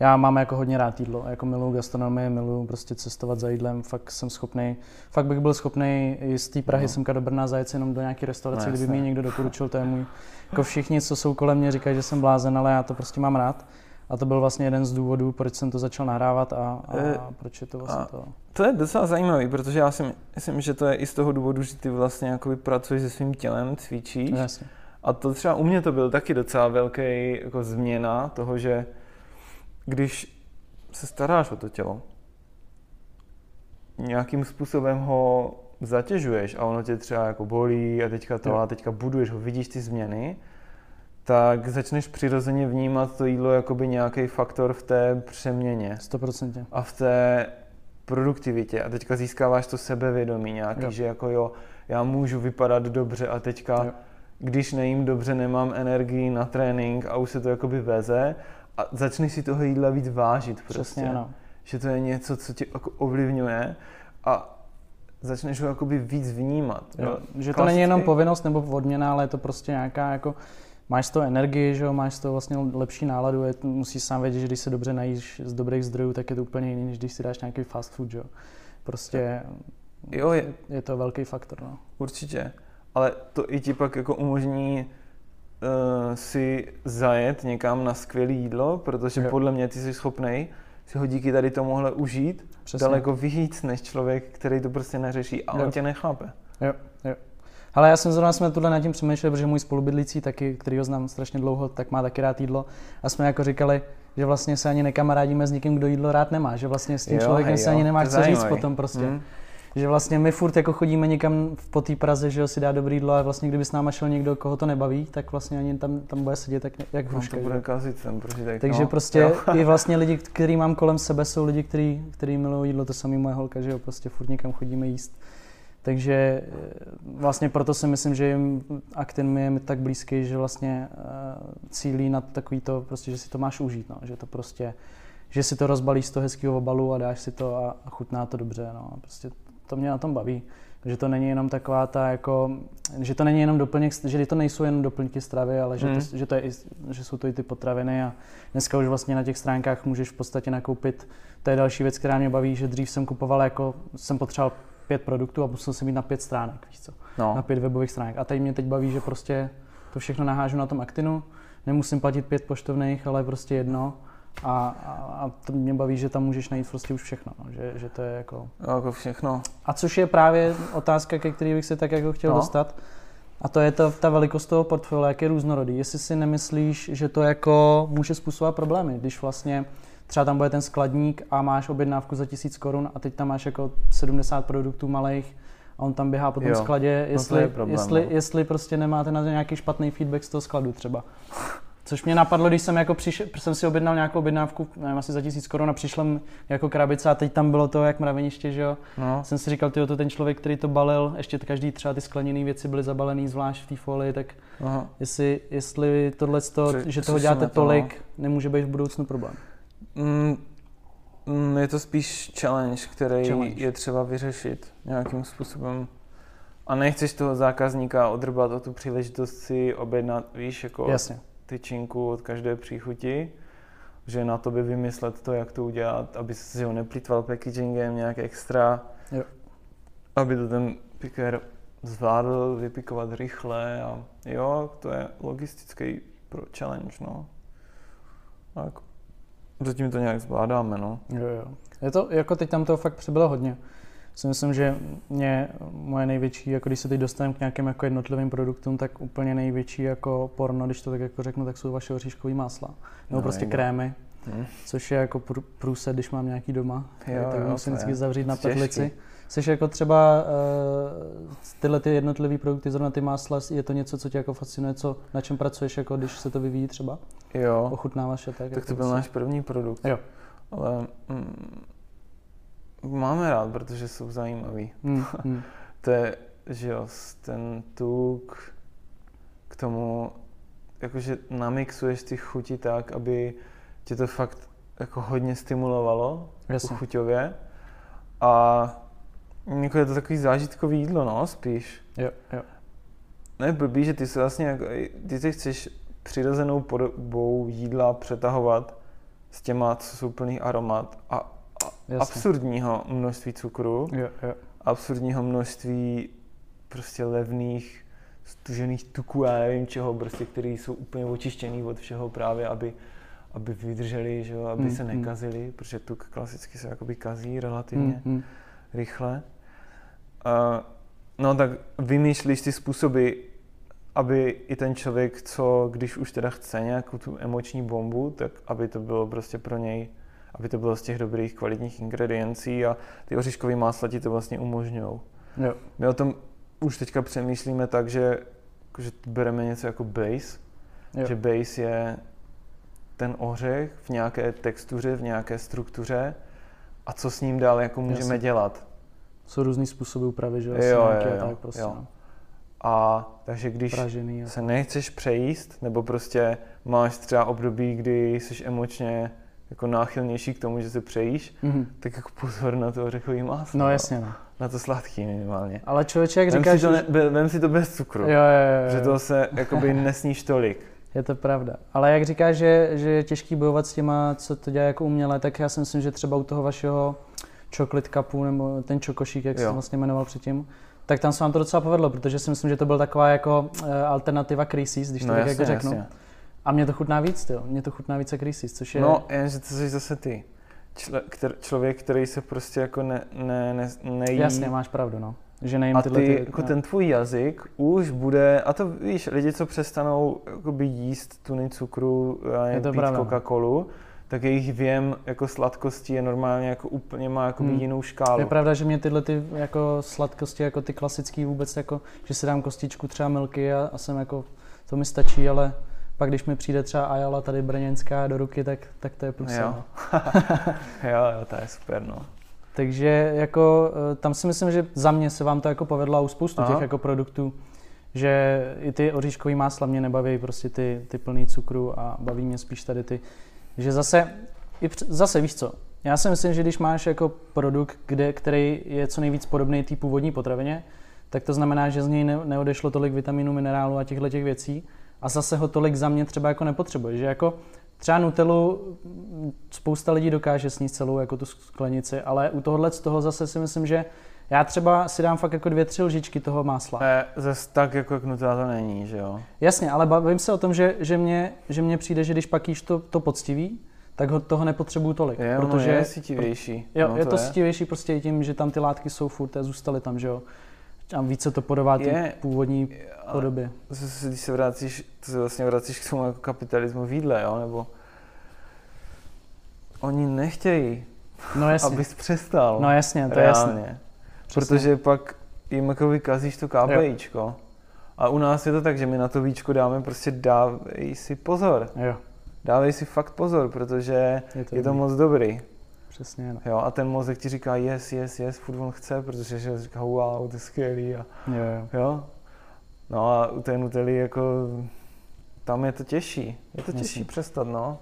já mám jako hodně rád jídlo, jako miluju gastronomii, miluju prostě cestovat za jídlem, fakt jsem schopný, fakt bych byl schopný i z té Prahy no. semka do Brna zajet jenom do nějaké restaurace, no, kdyby mi někdo doporučil, to je můj, jako všichni, co jsou kolem mě, říkají, že jsem blázen, ale já to prostě mám rád. A to byl vlastně jeden z důvodů, proč jsem to začal nahrávat a, a e, proč je to vlastně to. To je docela zajímavý, protože já si myslím, že to je i z toho důvodu, že ty vlastně jakoby pracuješ se svým tělem, cvičíš. Jasně. A to třeba u mě to byl taky docela velký jako změna toho, že když se staráš o to tělo, nějakým způsobem ho zatěžuješ a ono tě třeba jako bolí a teďka to a teďka buduješ ho, vidíš ty změny, tak začneš přirozeně vnímat to jídlo jako by nějaký faktor v té přeměně. 100%. A v té produktivitě. A teďka získáváš to sebevědomí nějaký, jo. že jako jo, já můžu vypadat dobře a teďka jo když nejím dobře, nemám energii na trénink a už se to jakoby veze a začneš si toho jídla víc vážit prostě. Přesně, ano. Že to je něco, co tě jako ovlivňuje a začneš ho jakoby víc vnímat. Jo. Jo. Že to není jenom povinnost nebo odměna, ale je to prostě nějaká jako máš z toho energii, že jo, máš z toho vlastně lepší náladu, je, musíš sám vědět, že když se dobře najíš z dobrých zdrojů, tak je to úplně jiný, než když si dáš nějaký fast food, že jo. Prostě jo, je, je to velký faktor, no. Určitě, ale to i ti pak jako umožní uh, si zajet někam na skvělé jídlo, protože jo. podle mě ty jsi schopný si ho díky tady tomuhle užít Přesně. daleko víc než člověk, který to prostě neřeší a jo. on tě nechápe. Jo, jo. Ale já jsem zrovna jsme tuhle nad tím přemýšlel, protože můj spolubydlící taky, který ho znám strašně dlouho, tak má taky rád jídlo. A jsme jako říkali, že vlastně se ani nekamarádíme s někým, kdo jídlo rád nemá, že vlastně s tím jo, člověkem hej, se ani nemá co říct potom prostě. Mm. Že vlastně my furt jako chodíme někam po té Praze, že jo, si dá dobrý jídlo a vlastně kdyby s náma šel někdo, koho to nebaví, tak vlastně ani tam, tam bude sedět tak jak hruška. No, to bude kazit ten prožitek. Takže no. prostě jo. i vlastně lidi, který mám kolem sebe, jsou lidi, kteří, kteří milují jídlo, to samý moje holka, že jo, prostě furt někam chodíme jíst. Takže eh, vlastně proto si myslím, že jim Actin mi je tak blízký, že vlastně uh, cílí na takový to, prostě, že si to máš užít, no. že to prostě, že si to rozbalíš z toho hezkého obalu a dáš si to a, a chutná to dobře, no. prostě to mě na tom baví. Že to není jenom taková ta jako, že to není jenom doplněk, že to nejsou jenom doplňky stravy, ale že, hmm. to, že, to je, že jsou to i ty potraviny a dneska už vlastně na těch stránkách můžeš v podstatě nakoupit, to je další věc, která mě baví, že dřív jsem kupoval jako, jsem potřeboval pět produktů a musel jsem mít na pět stránek, víš co? No. Na pět webových stránek. A teď mě teď baví, že prostě to všechno nahážu na tom Actinu, nemusím platit pět poštovných, ale prostě jedno. A, a, to mě baví, že tam můžeš najít prostě už všechno, no. že, že to je jako... Jako všechno. A což je právě otázka, ke které bych se tak jako chtěl no. dostat. A to je to, ta velikost toho portfolia, jak je různorodý. Jestli si nemyslíš, že to jako může způsobovat problémy, když vlastně třeba tam bude ten skladník a máš objednávku za tisíc korun a teď tam máš jako 70 produktů malých a on tam běhá po tom jo, skladě, jestli, problém, jestli, no. jestli prostě nemáte na to nějaký špatný feedback z toho skladu třeba. Což mě napadlo, když jsem jako přišel, jsem si objednal nějakou objednávku, nevím, asi za tisíc korun a přišla jako krabice a teď tam bylo to jak mraveniště, že jo. No. Jsem si říkal, ty to ten člověk, který to balil, ještě každý třeba ty skleněné věci byly zabalené zvlášť v té folii, tak Aha. jestli, jestli tohle, že toho děláte to, tolik, no. nemůže být v budoucnu problém. Mm, mm, je to spíš challenge, který challenge. je třeba vyřešit nějakým způsobem. A nechceš toho zákazníka odrbat o tu příležitost si objednat, víš, jako Jasně. Tyčinku od každé příchuti, že na to by vymyslet to, jak to udělat, aby si ho neplýtval packagingem nějak extra, jo. aby to ten picker zvládl vypikovat rychle a jo, to je logistický pro challenge, no. Tak. Zatím to nějak zvládáme, no. Jo, jo. Je to, jako teď tam toho fakt přibylo hodně. Si myslím, že mě moje největší, jako když se teď dostaneme k nějakým jako jednotlivým produktům, tak úplně největší jako porno, když to tak jako řeknu, tak jsou vaše oříškové másla. Nebo no, prostě krémy, hmm. což je jako průsed, když mám nějaký doma. Jo, tak jo, musím vždycky zavřít na petlici. Jsi jako třeba uh, tyhle ty jednotlivé produkty, zrovna ty másla, je to něco, co tě jako fascinuje, co, na čem pracuješ, jako když se to vyvíjí třeba? Jo. Ochutnáváš je tak? Tak jako to byl náš první produkt. Jo. Ale mm, máme rád, protože jsou zajímavý. Mm, mm. to je, že jo, ten tuk k tomu, jakože namixuješ ty chuti tak, aby tě to fakt jako hodně stimulovalo Jasně. chuťově. A jako je to takový zážitkový jídlo, no, spíš. Jo, jo. Ne, blbý, že ty se vlastně, jako, ty si chceš přirozenou podobou jídla přetahovat s těma, co jsou plný aromat a, a absurdního množství cukru, jo, jo. absurdního množství prostě levných stužených tuků, já nevím čeho, prostě, které jsou úplně očištěný od všeho právě, aby, aby vydrželi, že jo, aby mm, se hmm. nekazili, mm. protože tuk klasicky se jakoby kazí relativně mm, mm. rychle. Uh, no tak vymýšlíš ty způsoby, aby i ten člověk, co když už teda chce nějakou tu emoční bombu, tak aby to bylo prostě pro něj, aby to bylo z těch dobrých kvalitních ingrediencí a ty oříškové másla ti to vlastně umožňují. My o tom už teďka přemýšlíme tak, že, že bereme něco jako base, jo. že base je ten ořech v nějaké textuře, v nějaké struktuře a co s ním dál jako můžeme Jasně. dělat. Jsou různý způsoby úpravy, že? Jo, jo, jo, tak prostě, jo. No. A takže když Pražený, se nechceš přejíst, nebo prostě máš třeba období, kdy jsi emočně jako náchylnější k tomu, že se přejíš, mm-hmm. tak jako pozor na to ořechový máslo. No jasně, no. Na to sladký minimálně. Ale člověče, jak Vem říkáš... si, to ne, vem si to bez cukru, Jo, jo, jo, že to se jakoby nesníš tolik. Je to pravda. Ale jak říkáš, že, že je těžký bojovat s těma, co to dělá jako uměle, tak já si myslím, že třeba u toho vašeho chocolate cupu, nebo ten čokošík, jak Jo. jsi vlastně jmenoval předtím, tak tam se vám to docela povedlo, protože si myslím, že to byl taková jako eh, alternativa Creases, když to No tak jasně, jako řeknu. jasně. A mě to chutná víc, jo. Mě to chutná více Creases, což je... No, jenže to jsi zase ty. Čle, kter, člověk, který se prostě jako ne, ne, ne, nejí. Jasně, máš pravdu, no. Že nejím a tyhle ty, ty... jako no. ten tvůj jazyk už bude, a to víš, lidi, co přestanou jakoby jíst tuny cukru, nevím, to pít pravda. Coca-Colu, tak jejich věm jako sladkosti je normálně jako úplně má jako Hmm. jinou škálu. Je pravda, že mě tyhle ty jako sladkosti, jako ty klasický vůbec, jako, že si dám kostičku třeba milky a, a jsem jako, to mi stačí, ale pak když mi přijde třeba Ayala tady brněnská do ruky, tak, tak to je plus. Jo. no. jo, jo, to je super, no. Takže jako eh, tam si myslím, že za mě se vám to jako povedlo a u spoustu Aha. těch jako produktů, že i ty oříškový másla mě nebaví prostě ty, ty plný cukru a baví mě spíš tady ty, že zase, i př- zase víš co, já si myslím, že když máš jako produkt, kde, který je co nejvíc podobný té původní potravině, tak to znamená, že z něj ne, neodešlo tolik vitamínů, minerálů a těchto těch věcí a zase ho tolik za mě třeba jako nepotřebuje, že jako třeba Nutellu spousta lidí dokáže sníst celou jako tu sklenici, ale u tohohle z toho zase si myslím, že já třeba si dám fakt jako dvě, tři lžičky toho másla. Ne, zase tak jako jak Nutella to není, že jo. Jasně, ale bavím se o tom, že, že, mě, že mně přijde, že když pak jíš to, to poctivý, tak ho, toho nepotřebuju tolik. Je, ono protože je sítivější. Jo, no, je to je. ctivější prostě i tím, že tam ty látky jsou furt a zůstaly tam, že jo. A více to podává ty Je, původní podobě. zase, když se vracíš, to se vlastně vracíš k tomu jako kapitalismu v jídle, jo, nebo oni nechtějí, No jasně, abys přestal. no jasně, to je reálně. Protože pak jim jako vykazíš to KPIčko. A u nás je to tak, že my na to víčko dáme prostě dávej si pozor. Jo, Dávej si fakt pozor, protože je to, je to dobrý. moc dobrý. Přesně, no. Jo, a ten mozek ti říká yes, yes, yes, furt on chce, protože že říká wow, to je skvělý. A, Jo, jo. jo. No a u té Nutelly jako tam je to těžší. Je to těžší Jasně. přestat, no.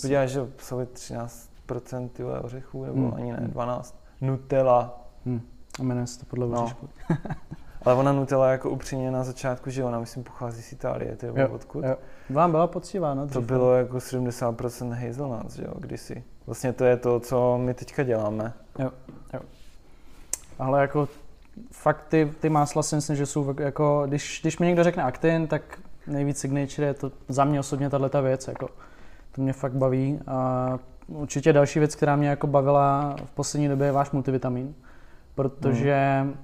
Podíváš, že obsahuje 13% tyhle ořechů, nebo Hmm. ani ne, Hmm. 12. Nutella. Hm. A jmenuje se to podle No. Ale ona Nutella jako upřímně na začátku, že ona myslím pochází z Itálie, ty Jo, jo, odkud? jo. Vám byla poctivá, no? To bylo jako 70% hazelnuts, že jo, kdysi. Vlastně to je to, co my teďka děláme. Ale jako fakt ty, ty másla si myslím, že jsou jako, když, když mi někdo řekne Actin, tak nejvíc signature je to za mě osobně tahle věc, jako to mě fakt baví a určitě další věc, která mě jako bavila v poslední době je váš multivitamin, protože hmm.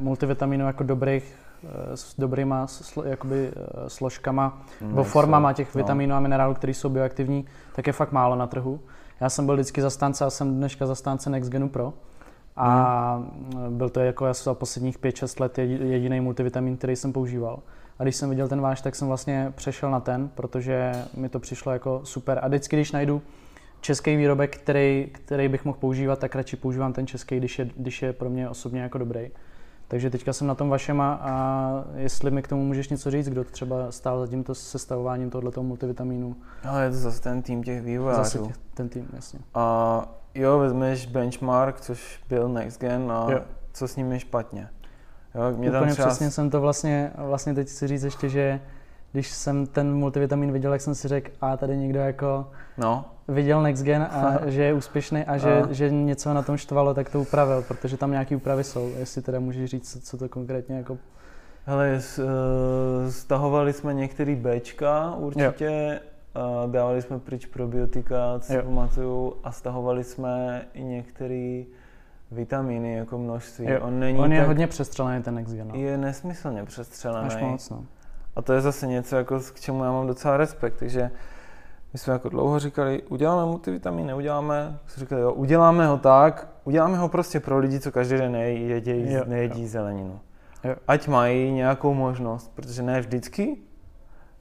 multivitaminů jako dobrých eh, s dobrýma sl, jakoby, eh, složkama nebo Nejsou. formama těch No. vitaminů a minerálů, které jsou bioaktivní, tak je fakt málo na trhu. Já jsem byl vždycky zastánce a jsem dneška zastánce NextGenu Pro. A Hmm. byl to jako asi za posledních 5-6 let jediný multivitamin, který jsem používal. A když jsem viděl ten váš, tak jsem vlastně přešel na ten, protože mi to přišlo jako super. A vždycky, když najdu český výrobek, který, který bych mohl používat, tak radši používám ten český, když je, když je pro mě osobně jako dobrý. Takže teďka jsem na tom vašem a, a jestli mi k tomu můžeš něco říct, kdo třeba stál za tímto sestavováním tohoto multivitamínu. Ale je to zase ten tým těch vývojářů. Zase těch, ten tým, jasně. A jo, vezmeš benchmark, což byl Next Gen a Jo. co s ním je špatně. Jo, mě Úplně tam třeba... přesně jsem to vlastně, vlastně teď chci říct ještě, že když jsem ten multivitamin viděl, jak jsem si řekl, a tady někdo jako No, viděl NextGen a že je úspěšný a že, A. že něco na tom štvalo, tak to upravil, protože tam nějaký úpravy jsou. Jestli teda můžeš říct, co, co to konkrétně jako... hele, stahovali jsme některý Bčka určitě, uh, dávali jsme pryč probiotika, co Jo. pamatuju, a stahovali jsme i některé vitamíny jako množství. Jo. On není On je tak, hodně přestřelený ten NextGen. No. je nesmyslně přestřelený. Až moc, no. A to je zase něco, jako, k čemu já mám docela respekt, takže my jsme jako dlouho říkali, uděláme multivitamin, neuděláme, jsme říkali, jo, uděláme ho tak, uděláme ho prostě pro lidi, co každý den nejedí, Jo, nejedí jo. zeleninu. Jo. Ať mají nějakou možnost, protože ne vždycky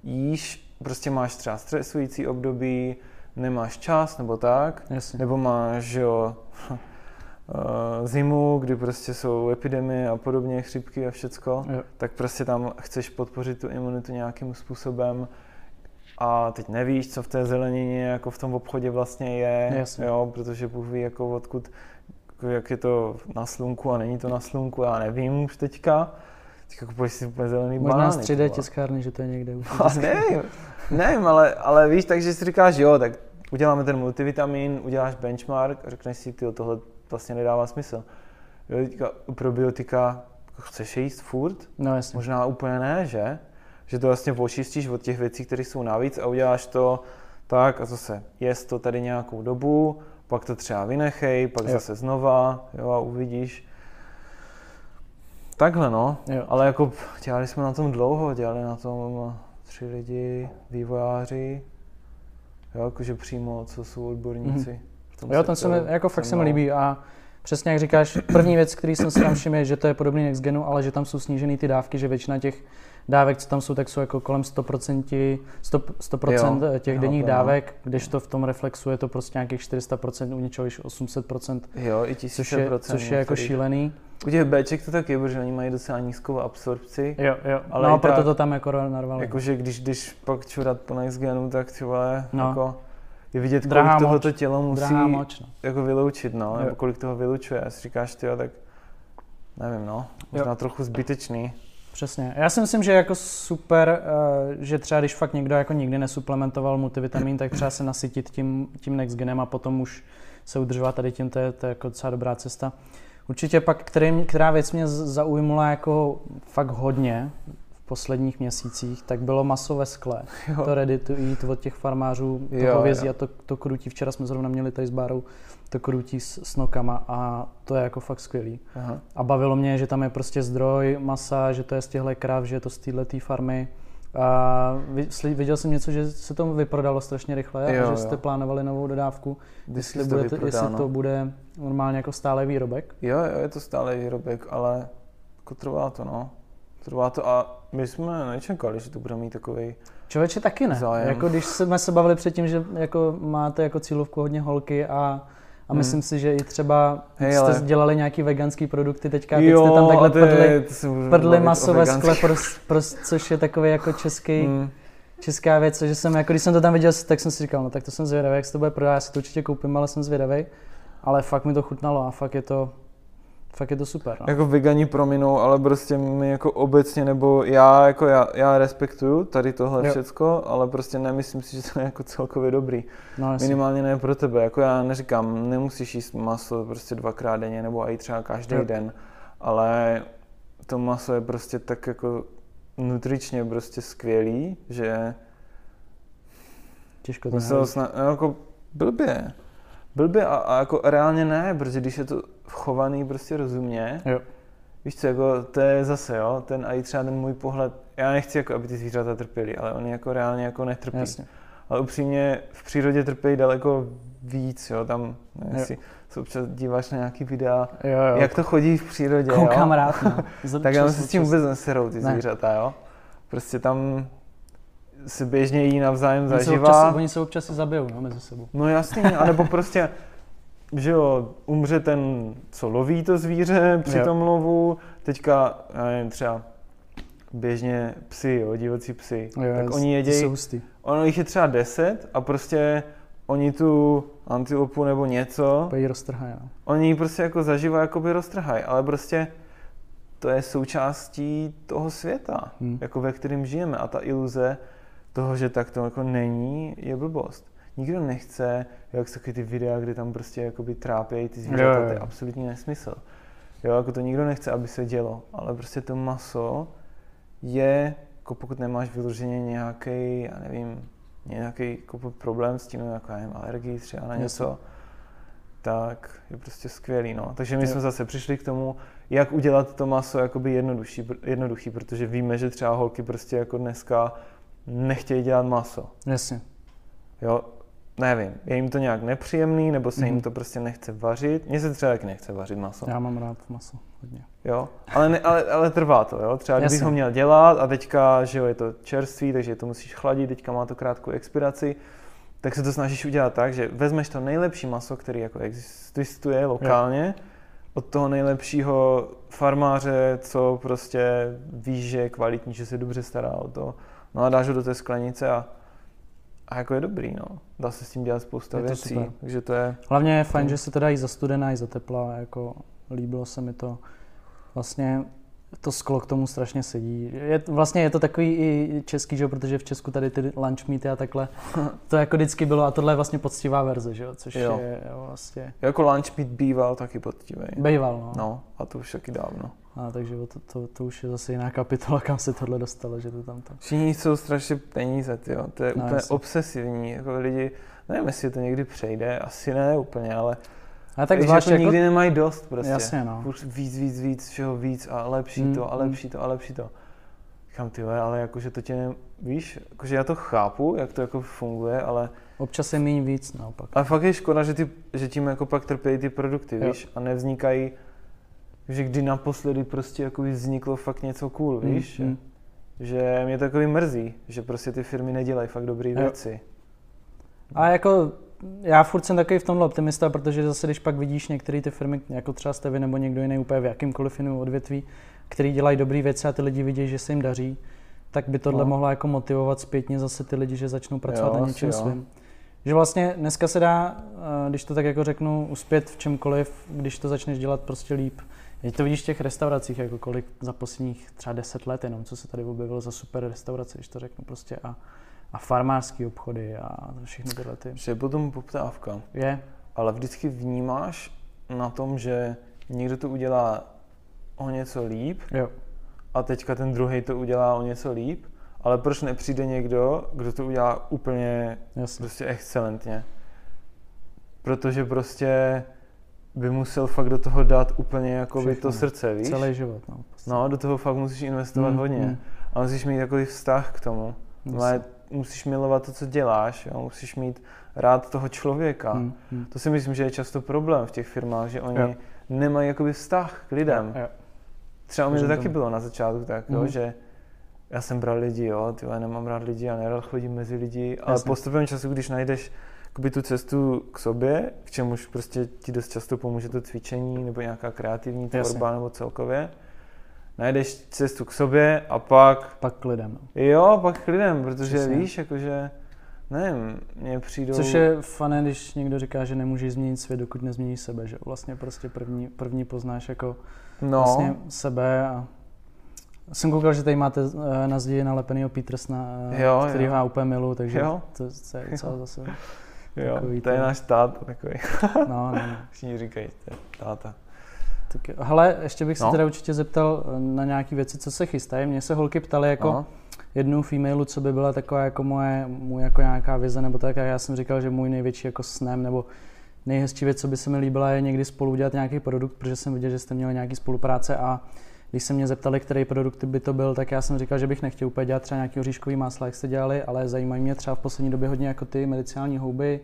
jíš, prostě máš třeba stresující období, nemáš čas nebo tak, Jasně. nebo máš, jo, uh, zimu, kdy prostě jsou epidemie a podobně, chřipky a všecko, Jo. tak prostě tam chceš podpořit tu imunitu nějakým způsobem a teď nevíš, co v té zelenině jako v tom obchodě vlastně je, Jasně. jo, protože Bůh ví, jako odkud, jako jak je to na slunku a není to na slunku, já nevím už teďka. Teďka kupuješ si úplně zelený Možná banány. z 3D ty vole. tiskárny, že to je někde. A nevím, nevím, ale, ale víš, takže si říkáš, jo, tak uděláme ten multivitamin, uděláš benchmark a řekneš si, ty tohle vlastně nedává smysl. Jo, teďka probiotika chceš jíst furt? No jasně. Možná úplně ne, že? Že to vlastně očistíš od těch věcí, které jsou navíc a uděláš to tak a zase jest to tady nějakou dobu, pak to třeba vynechej, pak Jo. zase znova, jo, a uvidíš. Takhle no, Jo. ale jako dělali jsme na tom dlouho, dělali na tom tři lidi, vývojáři, jo, jakože přímo, co jsou odborníci. v tom. Jo, ten se mi, jako fakt se mi No. líbí a přesně jak říkáš, první věc, který jsem si tam všiml, je, že to je podobný Next Genu, ale že tam jsou snížený ty dávky, že většina těch dávek, co tam jsou, tak jsou jako kolem 100%, 100, 100% Jo, těch jo, denních to jo. dávek, kdežto v tom reflexu je to prostě nějakých 400%, u něčeho již 800%, Jo, i což je, což je jako šílený. U těch Bček to tak je, protože oni mají docela nízkou absorpci. Jo, jo, Ale no proto tak- to tam jako narvalo. Jakože když, když pak čurat po next genu, tak ty vole, No. jako je vidět, Drahá kolik toho moč. to tělo musí Drahá moč, no. jako vyloučit, no, Jo. nebo kolik toho vylučuje. A si říkáš, ty tak nevím, no, možná trochu zbytečný. Přesně. Já si myslím, že je jako super, eh, že třeba když fakt někdo jako nikdy nesuplementoval multivitamin, tak třeba se nasytit tím, tím next genem a potom už se udržovat tady tím, to je, to je jako docela dobrá cesta. Určitě pak, který, která věc mě zaujmula jako fakt hodně v posledních měsících, tak bylo maso ve skle. Jo. To ready to eat od těch farmářů, to Jo, hovězí jo. a to, to krutí. Včera jsme zrovna měli tady s Bárou to krutí s, s nokama a to je jako fakt skvělý. Aha. A bavilo mě, že tam je prostě zdroj masa, že to je z těchto krav, že je to z této farmy. A viděl jsem něco, že se to vyprodalo strašně rychle Jo, a že jste jo. plánovali novou dodávku. Když Jestli, to bude to, vyprodá, jestli no. to bude normálně jako stále výrobek. Jo, jo, je to stále výrobek, ale jako trvá to, no. Trvá to a my jsme nečekali, že to bude mít takový. Člověče taky ne. Zájem. Jako když jsme se bavili předtím, že jako máte jako cílovku hodně holky a a Hmm. myslím si, že i třeba Hej, jste ale- dělali nějaký veganský produkty teďka, teď jste tam takhle prdli, prdli bavit o maso ve veganských. skle, pros, pros, což je takový jako český, Mm. česká věc, že jsem, jako když jsem to tam viděl, tak jsem si říkal, no tak to jsem zvědavý, jak se to bude prodávat, já si to určitě koupím, ale jsem zvědavý. Ale fakt mi to chutnalo a fakt je to, fakt je to super. No. Jako vegani prominou, ale prostě my jako obecně, nebo já jako já, já respektuju tady tohle Jo. všecko, ale prostě nemyslím si, že to je jako celkově dobrý. No. Minimálně ne pro tebe, jako já neříkám, nemusíš jíst maso prostě dvakrát denně, nebo i třeba každý Jo. den, ale to maso je prostě tak jako nutričně prostě skvělý, že Těžko to jako blbě. Blbě a, a, jako reálně ne, protože když je to chovaný prostě rozumně, Jo. Víš co, jako to je zase, jo, ten a i třeba ten můj pohled, já nechci, jako, aby ty zvířata trpěly, ale oni jako reálně jako netrpí. Jasně. Ale upřímně v přírodě trpí daleko víc, jo, tam, nevím, Jo. se občas díváš na nějaký videa, Jo, jo. jak to chodí v přírodě, Koukám jo, rád, no. Tak tam čas se s tím vůbec neserou ty Ne. zvířata, jo. Prostě tam se běžně jí navzájem Oni se, zaživa. občas, oni se občas i zabijou, no, mezi sebou. No jasně, anebo prostě, že jo, umře ten, co loví to zvíře při Jo. tom lovu, teďka, já nevím, třeba běžně psy, jo, divocí psy, Jo, tak jas- oni jedějí, jsou hustý. ono jich je třeba deset a prostě oni tu antilopu nebo něco, ji roztrhají, no. oni ji prostě jako zaživa jakoby roztrhají, ale prostě to je součástí toho světa, Hmm. jako ve kterém žijeme a ta iluze toho, že tak to jako není, je blbost. Nikdo nechce, jak jsou takový ty videa, kde tam prostě jakoby trápějí ty zvířata, Jo, to je absolutní nesmysl. Jo, jako to nikdo nechce, aby se dělo, ale prostě to maso je, jako pokud nemáš vyloženě nějaký, já nevím, nějaký jako problém s tím, jako já nevím, alergii třeba na Jasně. něco, tak je prostě skvělý, no. Takže my Jo. jsme zase přišli k tomu, jak udělat to maso jakoby jednodušší, jednoduchý, protože víme, že třeba holky prostě jako dneska nechtějí dělat maso. Jasně. Jo, nevím, je jim to nějak nepříjemný, nebo se jim Mhm. to prostě nechce vařit. Mně se třeba taky nechce vařit maso. Já mám rád maso, hodně. Jo, ale, ne, ale, ale trvá to, jo. Třeba kdybych ho měl dělat a teďka, že jo, je to čerstvý, takže to musíš chladit, teďka má to krátkou expiraci, tak se to snažíš udělat tak, že vezmeš to nejlepší maso, který jako existuje lokálně, od toho nejlepšího farmáře, co prostě víš, že je kvalitní, že se dobře stará o to. No a dáš ho do té sklenice a, a jako je dobrý, no. Dá se s tím dělat spousta Je to věcí. super. Takže to je... Hlavně je fajn, že se to dá i za studená, i za teplá, jako líbilo se mi to. Vlastně to sklo k tomu strašně sedí. Je, vlastně je to takový i český, že protože v Česku tady ty lunch meety a takhle, to jako vždycky bylo a tohle je vlastně poctivá verze, že jo, což Jo. je jo, vlastně Jako lunch meat býval taky poctivý. bejval, no. No, a to už taky dávno. A takže to, to, to, už je zase jiná kapitola, kam se tohle dostalo, že to tam to. Všichni jsou strašně peníze, tyjo. To je No, úplně jasně. obsesivní. Jako lidi, nevím, jestli to někdy přejde, asi ne úplně, ale A tak zvlášť jako jako, nikdy nemají dost prostě. jasně no. Furt víc, víc, víc, všeho víc a lepší Mm, to a mm. lepší to a lepší to. Říkám, ty ale jakože to tě ne, víš, jakože já to chápu, jak to jako funguje, ale, Občas je méně víc naopak. ale fakt je škoda, že, ty, že tím jako pak trpějí ty produkty, Jo. víš, a nevznikají, že kdy naposledy prostě jako vzniklo fakt něco cool, Mm, víš, mm. že mě takový mrzí, že prostě ty firmy nedělají fakt dobré věci. A jako já furt jsem takový v tomhle optimista, protože zase když pak vidíš některé ty firmy, jako třeba jste vy nebo někdo jiný úplně v jakýmkoliv jiném odvětví, který dělají dobré věci a ty lidi vidí, že se jim daří, tak by tohle No. mohlo jako motivovat zpětně zase ty lidi, že začnou pracovat Jo, na něčem svým. Že vlastně dneska se dá, eh, když to tak jako řeknu, uspět v čemkoliv, když to začneš dělat prostě líp. Teď to vidíš v těch restauracích, jako kolik za posledních třeba 10 let jenom, co se tady objevilo za super restaurace, když to řeknu prostě a, a farmářský obchody a všechny tyhle ty. Že je potom poptávka. Je, ale vždycky vnímáš na tom, že někdo to udělá o něco líp jo. a teďka ten druhý to udělá o něco líp, ale proč nepřijde někdo, kdo to udělá úplně Jasně. prostě excelentně? Protože prostě by musel fakt do toho dát úplně jako by to srdce, víš? Celý život. No, No, do toho fakt musíš investovat Mm, hodně. mm. A musíš mít takový vztah k tomu. Ale musíš milovat to, co děláš, jo? musíš mít rád toho člověka. Mm, mm. To si myslím, že je často problém v těch firmách, že oni Jo. nemají jakoby vztah k lidem. Jo. Třeba u mě to taky tomu. bylo na začátku tak, jo, Mhm. že já jsem bral lidi, jo, ty vole, nemám rád lidi, já nerad chodím mezi lidi, ale Jasně. postupem času, když najdeš jakoby tu cestu k sobě, k čemuž prostě ti dost často pomůže to cvičení nebo nějaká kreativní Jasně. tvorba nebo celkově, najdeš cestu k sobě a pak, Pak k lidem. No. jo, pak k lidem, protože Přesně. víš, jakože, nevím, mně přijdou... Což je fané, když někdo říká, že nemůžeš změnit svět, dokud nezměníš sebe. Že? Vlastně prostě první, první poznáš jako no, vlastně sebe a jsem koukal, že tady máte eh, na zdi nalepenýho Petersna, eh, Jo, který jo. já úplně miluju, takže Jo. to, to je docela zase, jo, takový to je náš táta takový, no, no, no. všichni říkají, to je táta. Tak jo. Hele, ještě bych se No. teda určitě zeptal eh, na nějaké věci, co se chystají. Mně se holky ptaly jako No. jednu femailu, co by byla taková jako moje, můj jako nějaká vize, nebo tak, a já jsem říkal, že můj největší jako snem, nebo nejhezčí věc, co by se mi líbila, je někdy spolu udělat nějaký produkt, protože jsem viděl, že jste měli nějaký spolupráce a když se mě zeptali, který produkt by to byl, tak já jsem říkal, že bych nechtěl úplně dělat třeba nějaký oříškový másla, jak jste dělali, ale zajímají mě třeba v poslední době hodně jako ty medicinální houby,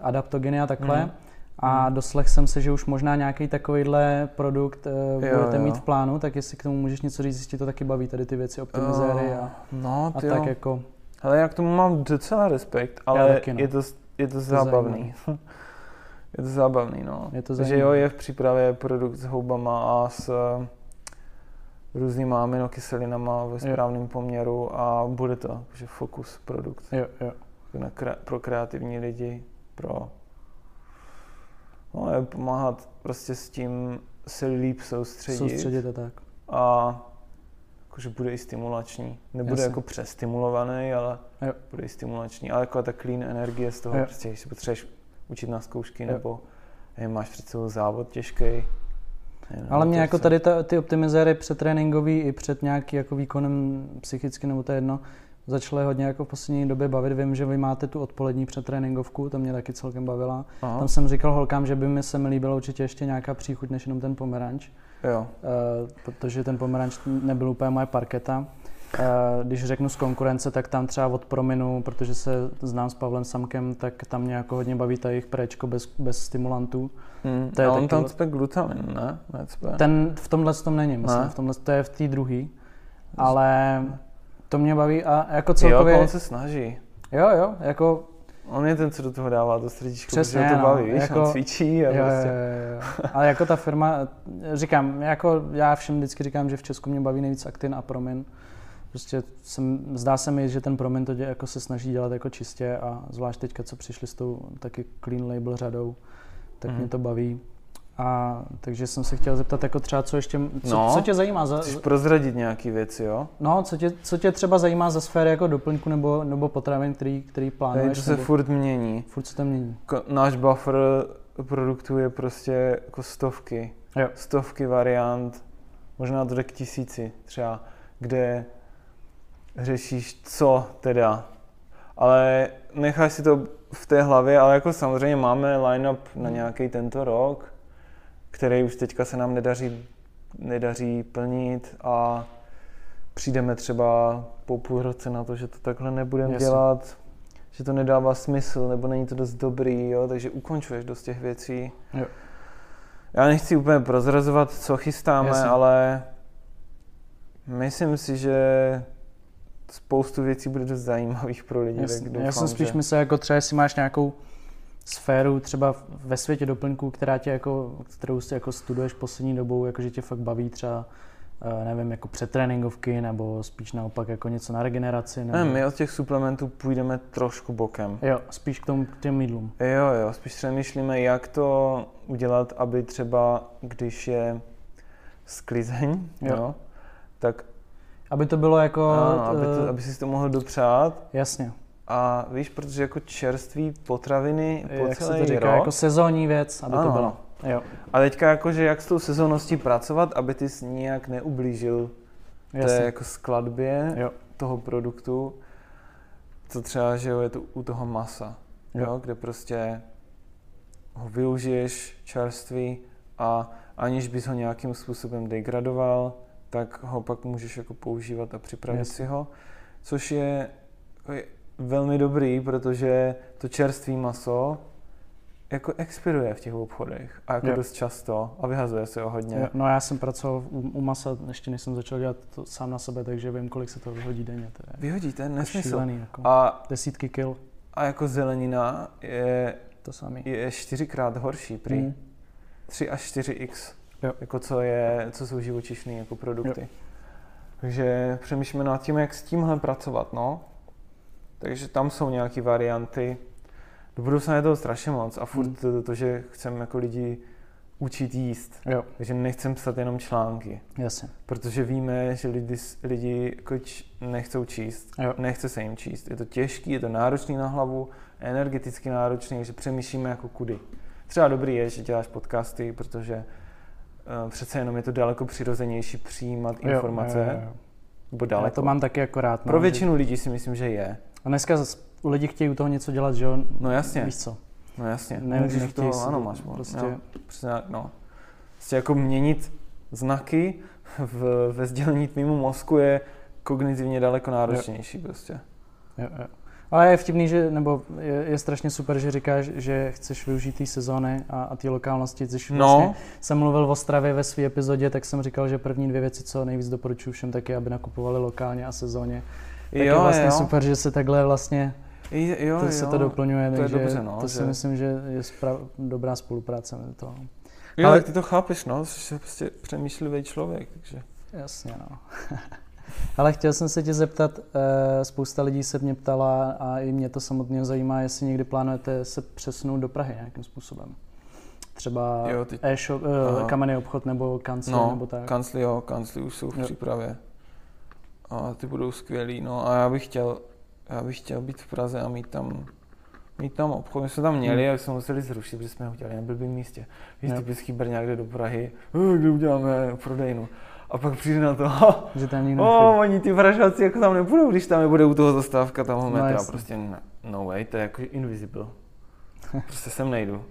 adaptogeny a takhle. Mhm. A doslech jsem se, že už možná nějaký takovýhle produkt uh, Jo, budete jo. mít v plánu, tak jestli k tomu můžeš něco říct, jestli to taky baví, tady ty věci, optimizéry a, No, a tak jako. Ale já k tomu mám docela respekt, ale taky, no. je to, je to zábavný. je to zábavný, no. Je to Takže zajímavé. jo, je v přípravě produkt s houbama a s eh, různýma aminokyselinama ve správném poměru a bude to že fokus produkt Jo, jo. na kre, pro kreativní lidi, pro no, je pomáhat prostě s tím se líp soustředit, Soustředit a tak. a jakože bude i stimulační. Nebude Jasně. jako přestimulovaný, ale Jo. bude i stimulační. Ale jako ta clean energie z toho, Jo. prostě, když se potřebuješ učit na zkoušky, Jo. nebo nevím, máš před sebou závod těžký. Ale mě jako tady ta, ty optimizéry předtréninkový i před nějaký jako výkonem psychicky nebo to je jedno, začaly hodně jako v poslední době bavit. Vím, že vy máte tu odpolední předtréninkovku, to mě taky celkem bavila. Aha, Tam jsem říkal holkám, že by mi se mi líbilo určitě ještě nějaká příchuť než jenom ten pomeranč, jo. eh, protože ten pomeranč nebyl úplně moje parketa. Když řeknu z konkurence, tak tam třeba od Prominu, protože se znám s Pavlem Samkem, tak tam mě jako hodně baví ta jejich préčko bez, bez stimulantů. Hmm. To je a on tam cpe glutamin, ne? Ne cpe. Ten v tomhle tom není, myslím, Ne? v tomhle to je v té druhé. Ale to mě baví a jako jo, celkově, jako on se snaží. jo, jo, jako On je ten, co do toho dává to srdíčko, Přesně, protože to no, baví, víš, jako- on cvičí a Jo, prostě. jo, jo, jo. Ale jako ta firma, říkám, jako já všem vždycky říkám, že v Česku mě baví nejvíc Actin a Promin. Prostě jsem, zdá se mi, že ten Promin to dě, jako se snaží dělat jako čistě a zvlášť teďka, co přišli s tou taky clean label řadou, tak Mhm. mě to baví. A takže jsem se chtěl zeptat, jako třeba, co ještě, co, No. co tě zajímá za, Chceš prozradit nějaký věci, jo? no, co tě, co tě třeba zajímá za sféry jako doplňku nebo, nebo potravin, který, který Tady plánuješ, to se nebo furt mění. furt se to mění. Ko- Náš buffer produktů je prostě jako stovky. Jo. Stovky variant, možná to jde k tisíci třeba, kde řešíš, co teda. Ale necháš si to v té hlavě, ale jako samozřejmě máme line-up na nějaký tento rok, který už teďka se nám nedaří, nedaří plnit a přijdeme třeba po půl roce na to, že to takhle nebudeme Jasně. dělat, že to nedává smysl, nebo není to dost dobrý, jo, takže ukončuješ dost těch věcí. Jo. Já nechci úplně prozrazovat, co chystáme, Jasně. ale myslím si, že spoustu věcí bude dost zajímavých pro lidi. Jasně, tak doufám, já jsem spíš že... myslel, jako třeba, jestli máš nějakou sféru třeba ve světě doplňků, která tě jako, kterou si jako studuješ poslední dobou, jako že tě fakt baví třeba, eh, nevím, jako přetréninkovky, nebo spíš naopak jako něco na regeneraci, nebo... Ne, my od těch suplementů půjdeme trošku bokem. Jo, spíš k, tomu, k těm jídlům. Jo, jo, spíš přemýšlíme, jak to udělat, aby třeba, když je sklizeň, Jo. jo. tak Aby to bylo jako... ano, aby, to, eh, aby si to mohl dopřát. Jasně, A víš, protože jako čerství potraviny po jak se to říká, rok, jako sezónní věc, aby to Ano, bylo. ano. Jo, A teďka jakože jak s tou sezónností pracovat, aby ty jsi nijak neublížil té jasně. jako skladbě Jo. toho produktu. To třeba, že jo, je to u toho masa, jo. Jo. kde prostě ho využiješ čerství a aniž bys ho nějakým způsobem degradoval, tak ho pak můžeš jako používat a připravit Jasně. si ho. Což je, jako je velmi dobrý, protože to čerstvé maso jako expiruje v těch obchodech a jako Jo. dost často a vyhazuje se ho hodně. Jo, No já jsem pracoval u, u masa, ještě než jsem začal dělat to sám na sebe, takže vím, kolik se to vyhodí denně. To je Vyhodíte, jako nesmysl. šílený, jako A, desítky kil, a jako zelenina je, to samý. je čtyřikrát horší prý. Mm. 3 až 4x, Jo. jako co, je, co jsou živočišné jako produkty. Takže přemýšlíme nad tím, jak s tímhle pracovat, no. Takže tam jsou nějaké varianty. Do budoucna je toho strašně moc a furt Hmm. to, to, že chceme jako lidi učit jíst. Jo, Takže nechcem psat jenom články, jasně. protože víme, že lidi, lidi jako č, nechcou číst, Jo. nechce se jim číst. Je to těžký, je to náročný na hlavu, energeticky náročný, takže přemýšlíme jako kudy. Třeba dobrý je, že děláš podcasty, protože přece jenom je to daleko přirozenější přijímat Jo, informace, jo, jo, jo. nebo Já daleko. to mám taky jako rád. no, Pro že- většinu lidí si myslím, že je. A dneska lidi chtějí u toho něco dělat, že jo? No jasně. Víš co? No jasně, Ne, můžeš toho, si ano, to máš prostě, prostě- no, přesně no. Prostě jako měnit znaky v, ve sdělení tvýmu mozku je kognitivně daleko náročnější prostě. Jo, jo. Ale je vtipný, že, nebo je, je strašně super, že říkáš, že chceš využít té sezóny a, a té lokálnosti. Když No, vlastně jsem mluvil o Stravě ve své epizodě, tak jsem říkal, že první dvě věci, co nejvíc doporučuji všem, tak je, aby nakupovali lokálně a sezóně. Tak je vlastně jo. super, že se takhle vlastně jo, to jo. se to doplňuje, to je takže dobře, no, to si že- myslím, že je spra- dobrá spolupráce mezi toho. Jo, Ale- ale ty to chápeš, no, jsi prostě přemýšlivý člověk, takže. Jasně, no. Ale chtěl jsem se tě zeptat, eh, spousta lidí se mě ptala a i mě to samotného zajímá, jestli někdy plánujete se přesunout do Prahy nějakým způsobem. Třeba Jo, ty- e-shop, Aha. eh, kamenný obchod nebo kancel No, nebo tak. kancly, jo, kancly už jsou v Jo. přípravě. A ty budou skvělý, no a já bych chtěl, já bych chtěl být v Praze a mít tam, mít tam obchod. My jsme tam měli, Hmm. ale jsme museli zrušit, protože jsme ho udělali na blbým místě. Víš, typický Brňák jde do Prahy, "Eh, kde uděláme prodejnu. A pak přijde na to, Že tam nikdo o, nechodí. oni ty Pražáci jako tam nebudou, když tam nebude u toho zastávka toho No, metra. jasně. prostě ne, no way, to je jako invisible. Prostě sem nejdu.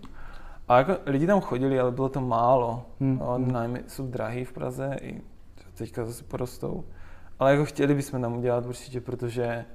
A jako lidi tam chodili, ale bylo to málo. Hmm, No, nájmy jsou drahý v Praze, i teďka zase porostou. Ale jako chtěli bychom tam udělat určitě, protože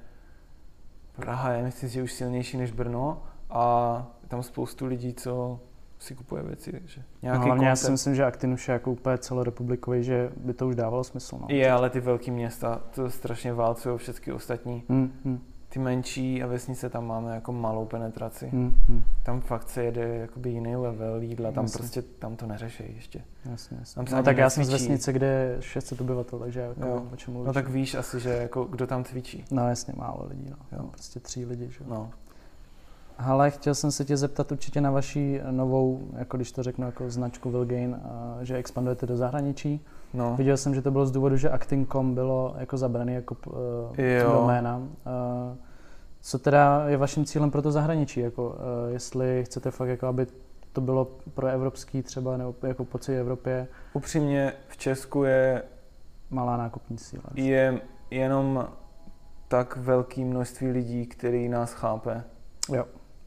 Praha je, myslím si, že už silnější než Brno a je tam spoustu lidí, co si kupuje věci, takže No, nějaký hlavně já koncept. si myslím, že Actin už je jako úplně celorepublikový, že by to už dávalo smysl. No. Je, ale ty velké města to strašně válcují všechny ostatní. Hmm, hmm. ty menší a vesnice tam máme jako malou penetraci. Hmm, hmm. Tam fakt se jede jakoby jiný level jídla, tam Jasně. prostě, tam to neřeší ještě. Jasně, jasně. Tam se No, tak já jsem z vesnice, kde je 600 obyvatel, takže jako Jo. o čem mluvíš. No tak víš asi, že jako kdo tam cvičí. No jasně, málo lidí, no. Jo. Tam prostě tři lidi, že? jo. No. Ale chtěl jsem se tě zeptat určitě na vaší novou, jako když to řeknu, jako značku Vilgain, že expandujete do zahraničí. no. Viděl jsem, že to bylo z důvodu, že Acting.com bylo jako zabraný jako uh, doména. Uh, co teda je vaším cílem pro to zahraničí? Jako, uh, jestli chcete fakt, jako, aby to bylo pro evropský třeba, nebo jako po celé Evropě, Upřímně v Česku je, malá nákupní síla. je jenom tak velké množství lidí, který nás chápe. Jo.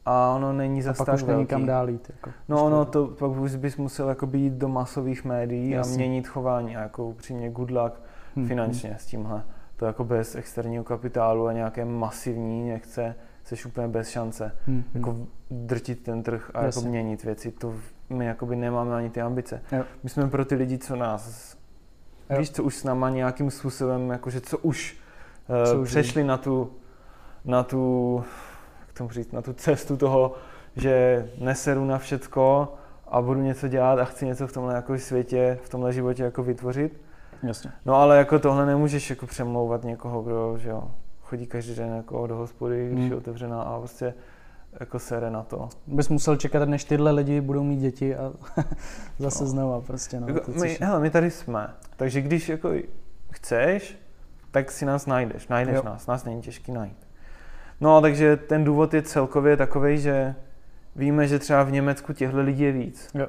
A ono není A zas pak tak už není velký. kam dál jít. Jako, No ono to, pak už bys musel jako být do masových médií Jasně. a měnit chování a jako upřímně good luck Hmm, finančně s tímhle. To jako bez externího kapitálu a nějaké masivní nechce, jsi úplně bez šance. Hmm, hmm. Jako drtit ten trh a jako měnit věci, to my jakoby nemáme ani ty ambice. Jo. My jsme pro ty lidi, co nás, Jo. víš, co už s náma nějakým způsobem, jakože co už Co uh, už přešli na tu, na tu, jak tomu říct, na tu cestu toho, že neseru na všecko a budu něco dělat a chci něco v tomhle jako světě, v tomhle životě jako vytvořit. Jasně. No ale jako tohle nemůžeš jako přemlouvat někoho, kdo, že jo, chodí každý den jako do hospody, když Hmm. je otevřená a prostě jako sere na to. Bys musel čekat, než tyhle lidi budou mít děti a zase No. znova prostě. No, Jako, to, my, hele, my tady jsme, takže když jako chceš, tak si nás najdeš, najdeš Jo. nás, nás není těžký najít. No, takže ten důvod je celkově takový, že víme, že třeba v Německu těchto lidí je víc. Jo.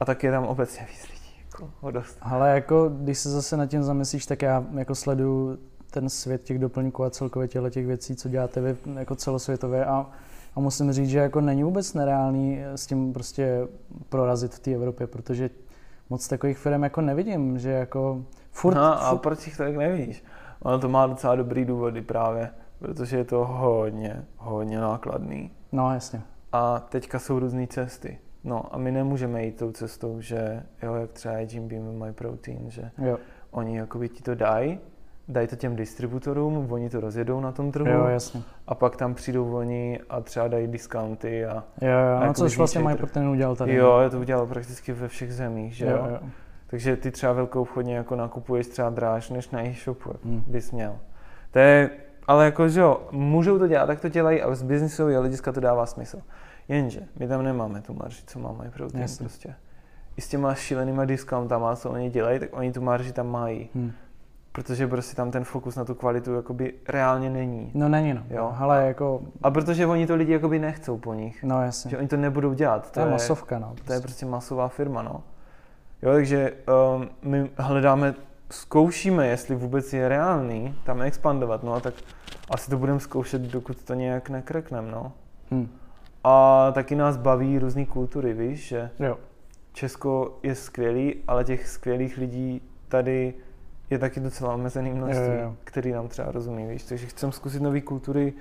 A tak je tam obecně víc lidí, jako dost. Ale jako, když se zase nad tím zamyslíš, tak já jako sleduju ten svět těch doplňků a celkově těchto těch věcí, co děláte vy jako celosvětově a, a musím říct, že jako není vůbec nereálný s tím prostě prorazit v té Evropě, protože moc takových firm jako nevidím, že jako furt, no, a furt proč jich tak nevíš? Ono to má docela dobrý důvody právě, protože je to hodně, hodně nákladný. no jasně, A teďka jsou různé cesty. No a my nemůžeme jít tou cestou, že jo, jak třeba je Jim Beam My Protein, že jo, oni jakoby ti to dají, dají to těm distributorům, oni to rozjedou na tom trhu jo, jasně, a pak tam přijdou oni a třeba dají discounty a jo, jo, no, jako což vlastně zničej mají trh. pro ten udělal tady. jo, je to udělal prakticky ve všech zemích, že jo. jo, jo. Takže ty třeba velkou obchodně jako nakupuješ třeba dráž než na e-shopu, jako Hm. bys měl. To je, ale jako, že jo, můžou to dělat, tak to dělají a z biznisového hlediska to dává smysl. Jenže my tam nemáme tu marži, co má My Protein Jasně. prostě. I s těma šílenýma discountama, co oni dělají, tak oni tu marži tam mají. Hm. Protože prostě tam ten fokus na tu kvalitu jakoby reálně není. No není no, Jo. ale jako, A protože oni to lidi jakoby nechcou po nich. no jasně, Že oni to nebudou dělat. to je masovka no. To je prostě masová firma, no. Jo, takže um, my hledáme, zkoušíme, jestli vůbec je reálný tam expandovat, no a tak asi to budeme zkoušet, dokud to nějak nekrekneme, no. Hm. A taky nás baví různé kultury, víš, že Jo, Česko je skvělý, ale těch skvělých lidí tady je taky docela omezený množství, jo, jo. který nám třeba rozumí, víš. Takže chcem zkusit nové kultury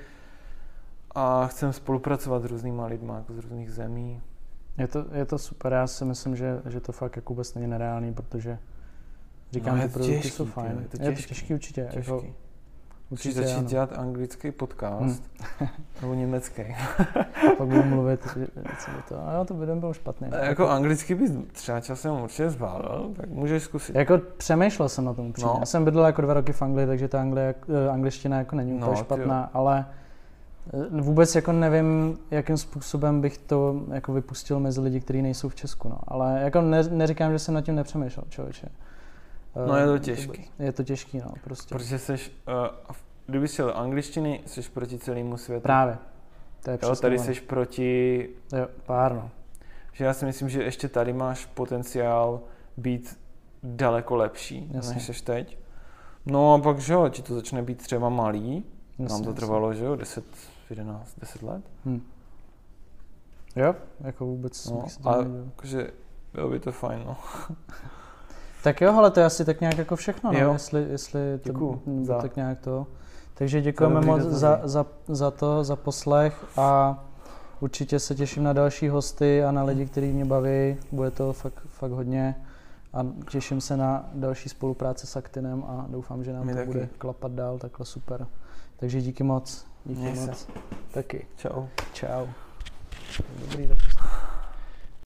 a chcem spolupracovat s různýma lidma, jako z různých zemí. Je to, je to super, já si myslím, že, že to fakt jako vůbec není nereálný, protože říkám, No, produkty těžký, jsou fajn. je to je to těžký, těžký určitě. Jako, Těžký. Musíš určitě začít ano. dělat anglický podcast nebo německý. A pak budu mluvit, co by to, a jo, to by byl špatný. A jako anglicky bys třeba časem určitě zvládal, tak můžeš zkusit. Jako přemýšlel jsem na tom. No. Já jsem bydlel jako dva roky v Anglii, takže ta Anglie, eh, angličtina jako není úplně No, špatná, ale eh, vůbec jako nevím, jakým způsobem bych to jako vypustil mezi lidi, kteří nejsou v Česku. No. Ale jako ne, neříkám, že jsem nad tím nepřemýšlel, člověče. Eh, No, je to těžký. Je to těžký, no, prostě. Protože seš, uh, kdyby jsi jel angličtiny, jsi proti celému světu. Právě. To je Jo, tady jsi proti, Jo, pár, no. že já si myslím, že ještě tady máš potenciál být daleko lepší, Jasně. než jsi teď. No a pak, že jo, ti to začne být třeba malý, Jasně, nám to jasně. trvalo, že jo, 10, 11, 10 let. Hm. Jo, jako vůbec No, a jakože bylo by to fajn, no. Tak jo, ale to je asi tak nějak jako všechno, no, jestli, jestli to Děkuju za- tak nějak to. Takže děkujeme moc za, za, za to, za poslech a určitě se těším na další hosty a na lidi, kteří mě baví. Bude to fakt, fakt hodně. a těším se na další spolupráce s Actinem a doufám, že nám My to taky. bude klapat dál takhle super. Takže díky moc. Díky Měj se. moc. Taky. Čau. Čau. Dobrý, tak